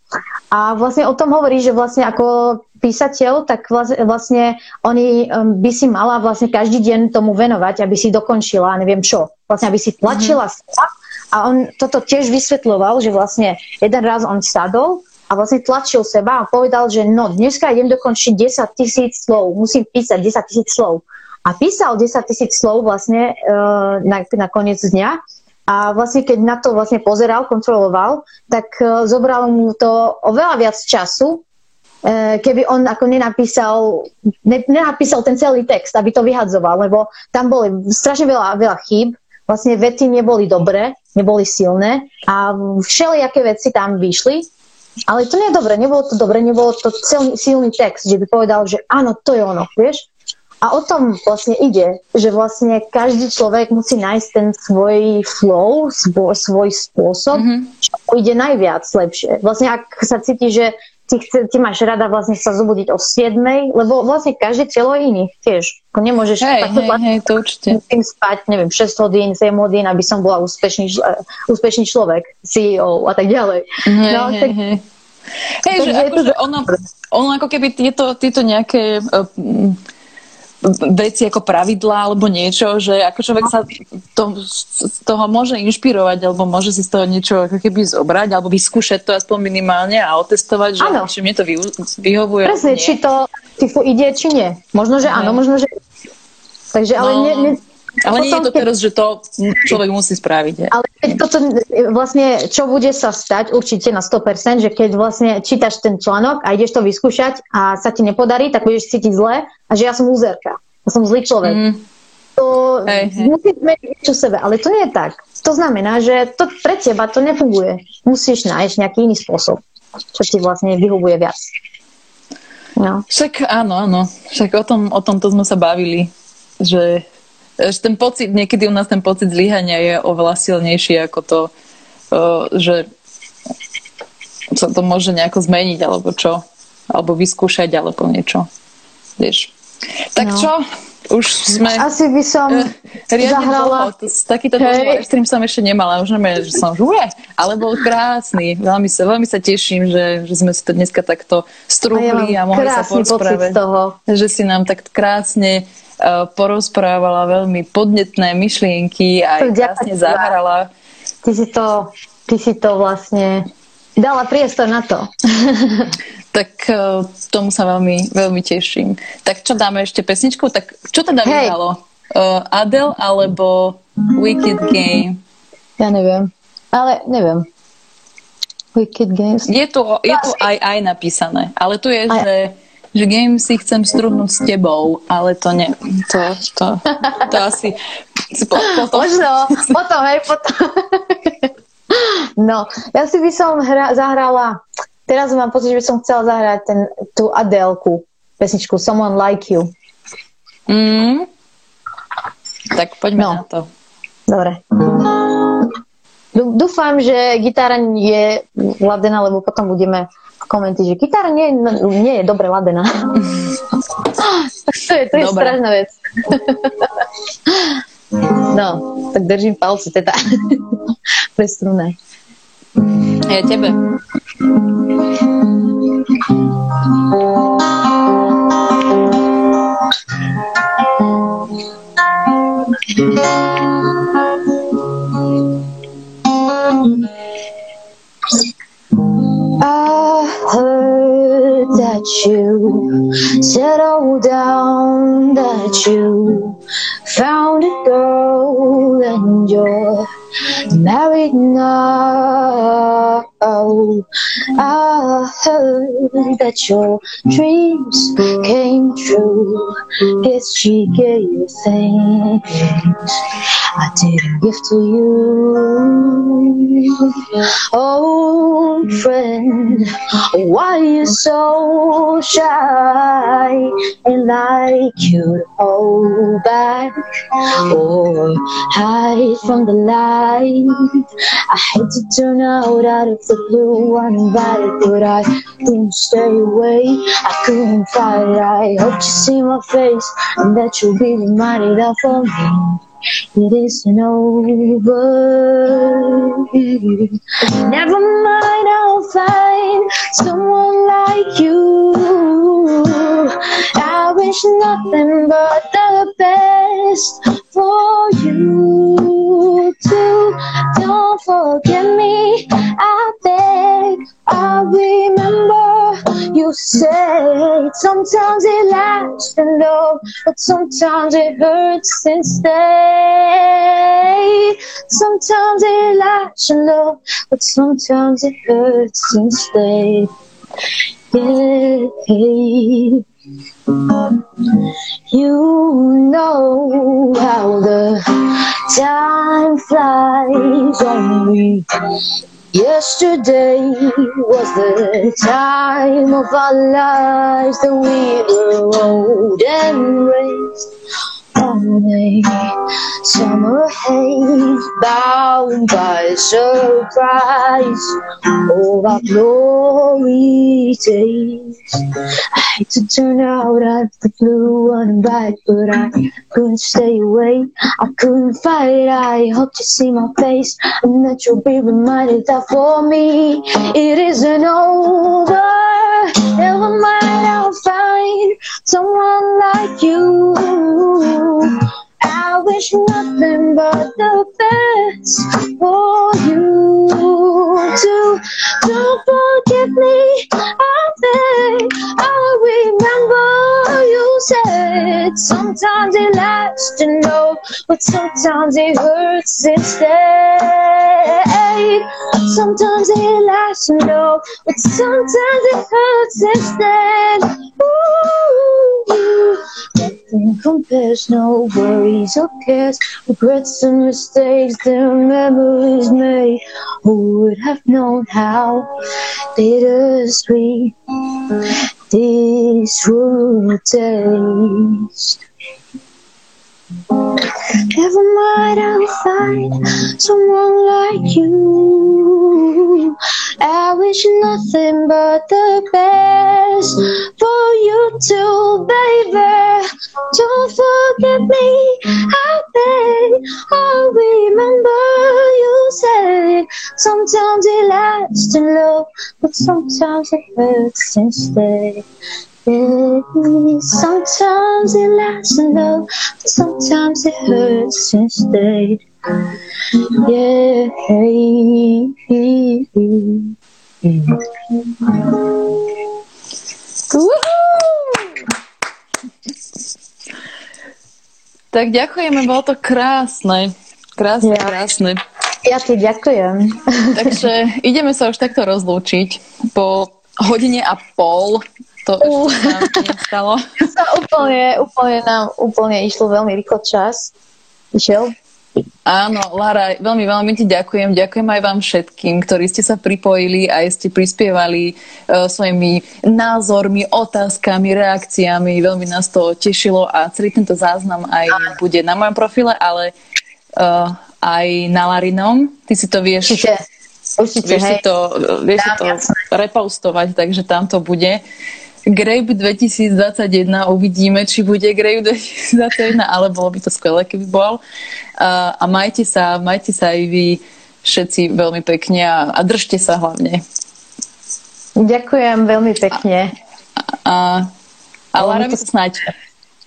A vlastne o tom hovorí, že vlastne ako písateľ, tak vlastne oni um, by si mala vlastne každý deň tomu venovať, aby si dokončila, neviem čo. Vlastne, aby si tlačila mm-hmm. A on toto tiež vysvetľoval, že vlastne jeden raz on sadol a vlastne tlačil seba a povedal, že no, dneska idem dokončiť 10 tisíc slov, musím písať 10 tisíc slov. A písal 10 tisíc slov vlastne uh, na, na koniec dňa a vlastne keď na to vlastne pozeral, kontroloval, tak uh, zobral mu to oveľa viac času, uh, keby on ako nenapísal, ne, nenapísal ten celý text, aby to vyhadzoval, lebo tam boli strašne veľa, veľa chýb, vlastne vety neboli dobré, neboli silné a všelijaké veci tam vyšli, ale to nie je dobre, nebolo to dobre, nebolo to celý, silný text, že by povedal, že áno, to je ono, vieš? A o tom vlastne ide, že vlastne každý človek musí nájsť ten svoj flow, svoj, svoj spôsob, mm-hmm. čo ide najviac lepšie. Vlastne ak sa cíti, že ty, chce, ty máš rada vlastne sa zobudiť o 7, lebo vlastne každé telo je iný tiež. Ako nemôžeš hej, takto hej, hej, to určite. musím spať, neviem, 6 hodín, 7 hodín, aby som bola úspešný, úspešný človek, CEO a tak ďalej. Hej, no, hej, tak, hej. Hej, že, akože ono, ono ako keby tieto, tieto nejaké uh, veci ako pravidlá alebo niečo, že ako človek sa to, z toho môže inšpirovať alebo môže si z toho niečo ako keby zobrať alebo vyskúšať to aspoň minimálne a otestovať, že ano. či mne to vy, vyhovuje. Presne, či to typu ide, či nie. Možno, že áno, možno, že Takže ale no. ne, ne, ale nie je to teraz, že to človek musí spraviť. Ale keď toto vlastne, čo bude sa stať určite na 100%, že keď vlastne čítaš ten článok a ideš to vyskúšať a sa ti nepodarí, tak budeš cítiť zle a že ja som úzerka. Ja som zlý človek. Mm. To hey, hey. musíš zmeniť niečo sebe, ale to nie je tak. To znamená, že to pre teba to nefunguje. Musíš nájsť nejaký iný spôsob, čo ti vlastne vyhovuje viac. No. Však áno, áno. Však o tom, o tomto sme sa bavili, že ten pocit, niekedy u nás ten pocit zlyhania je oveľa silnejší ako to, že sa to môže nejako zmeniť, alebo čo, alebo vyskúšať, alebo niečo. Vieš. Tak no. čo? Už sme... Asi by som uh, zahrala... To, takýto hey. stream som ešte nemala. Už neviem, že som žuje, ale bol krásny. Veľmi sa, veľmi sa teším, že, že sme si to dneska takto strúhli a, ja a mohli sa porozprávať. Že si nám tak krásne porozprávala veľmi podnetné myšlienky a aj krásne zahrala. Ty si to, ty si to vlastne dala priestor na to. tak uh, tomu sa veľmi, veľmi teším. Tak čo dáme ešte pesničku? Tak čo teda hey. vyhralo? Uh, Adele alebo Wicked Game? Ja neviem. Ale neviem. Wicked Games. Je tu, je tu aj aj napísané, ale tu je, aj. že že game si chcem strúhnuť s tebou, ale to nie, to, to, to asi po, potom. Možno, potom, hej, potom. no, ja si by som hra, zahrala, teraz mám pocit, že by som chcela zahrať ten, tú Adelku, pesničku Someone Like You. Mm. Tak poďme no. na to. Dobre. Dúfam, že gitara je ladená, lebo potom budeme komenty, že gitara nie, nie je dobre ladená. to je, to je strašná vec. no, tak držím palce teda. Pre struné. Ja tebe. that you settled down, that you found a girl and you're married now. Oh, I heard that your dreams came true. Guess she gave you things I didn't give to you. Oh, friend, why you so shy and like you hold back or hide from the light? I hate to turn out out of the blue uninvited, but I didn't stay away. I couldn't fight. I hope you see my face and that you'll be reminded of me. it isn't over. Never mind, I'll find someone like you. I wish nothing but the best for you too. Don't forget me, I beg. I remember you said sometimes it lasts and love, but sometimes it hurts instead. Sometimes it lasts and love, but sometimes it hurts instead. Yeah. You know how the time flies on me. Yesterday was the time of our lives that we were old and raised on a summer haze, bound by surprise. Oh, our glory days. I hate to turn out at the blue and black, but I couldn't stay away. I couldn't fight. I hope to see my face and that you'll be reminded that for me it isn't over. Never mind, I'll find someone like you. I wish nothing but the best for you too. Don't forget me, I beg. I remember you said sometimes it lasts to know, but sometimes it hurts instead. Sometimes it lasts to know, but sometimes it hurts instead. Ooh, nothing compares, no worries or cares, regrets and mistakes, their memories made. Who would have known how bittersweet this would taste? Never mind, I'll find someone like you. I wish nothing but the best for you too, baby. Don't forget me, I beg. I remember you said sometimes it lasts in love, but sometimes it hurts instead. Sometimes it lasts in love, sometimes it hurts instead. Yeah. Tak ďakujeme, bolo to krásne. Krásne, Ja. krásne. Ja ti ďakujem. Takže ideme sa už takto rozlúčiť. Po hodine a pol to Uh. nestalo. Sa úplne, úplne nám úplne išlo veľmi rýchlo čas. Išiel? Áno, Lara, veľmi, veľmi ti ďakujem. Ďakujem aj vám všetkým, ktorí ste sa pripojili a ste prispievali uh, svojimi názormi, otázkami, reakciami. Veľmi nás to tešilo a celý tento záznam aj bude na mojom profile, ale uh, aj na Larinom. Ty si to vieš, Určite. Určite, vieš si hej. to, vieš si Dám, to jasné. repostovať, takže tam to bude. Grape 2021 uvidíme, či bude Grape 2021, ale bolo by to skvelé, keby bol. A, a majte sa, majte sa aj vy všetci veľmi pekne a, a držte sa hlavne. Ďakujem veľmi pekne. A, a Lara, my sa snáď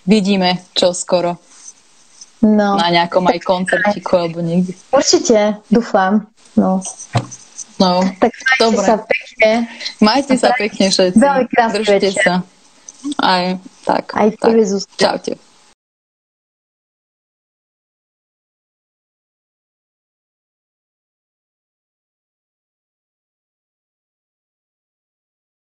vidíme čo skoro No, na nejakom aj koncertiku alebo niekde. určite, dúfam. No. No, Tak majte Dobre. sa pekne. majte sa pekne všetci. Veľmi krásny Držte večer. sa. Aj tak. Aj tak. Zuzka. Čaute.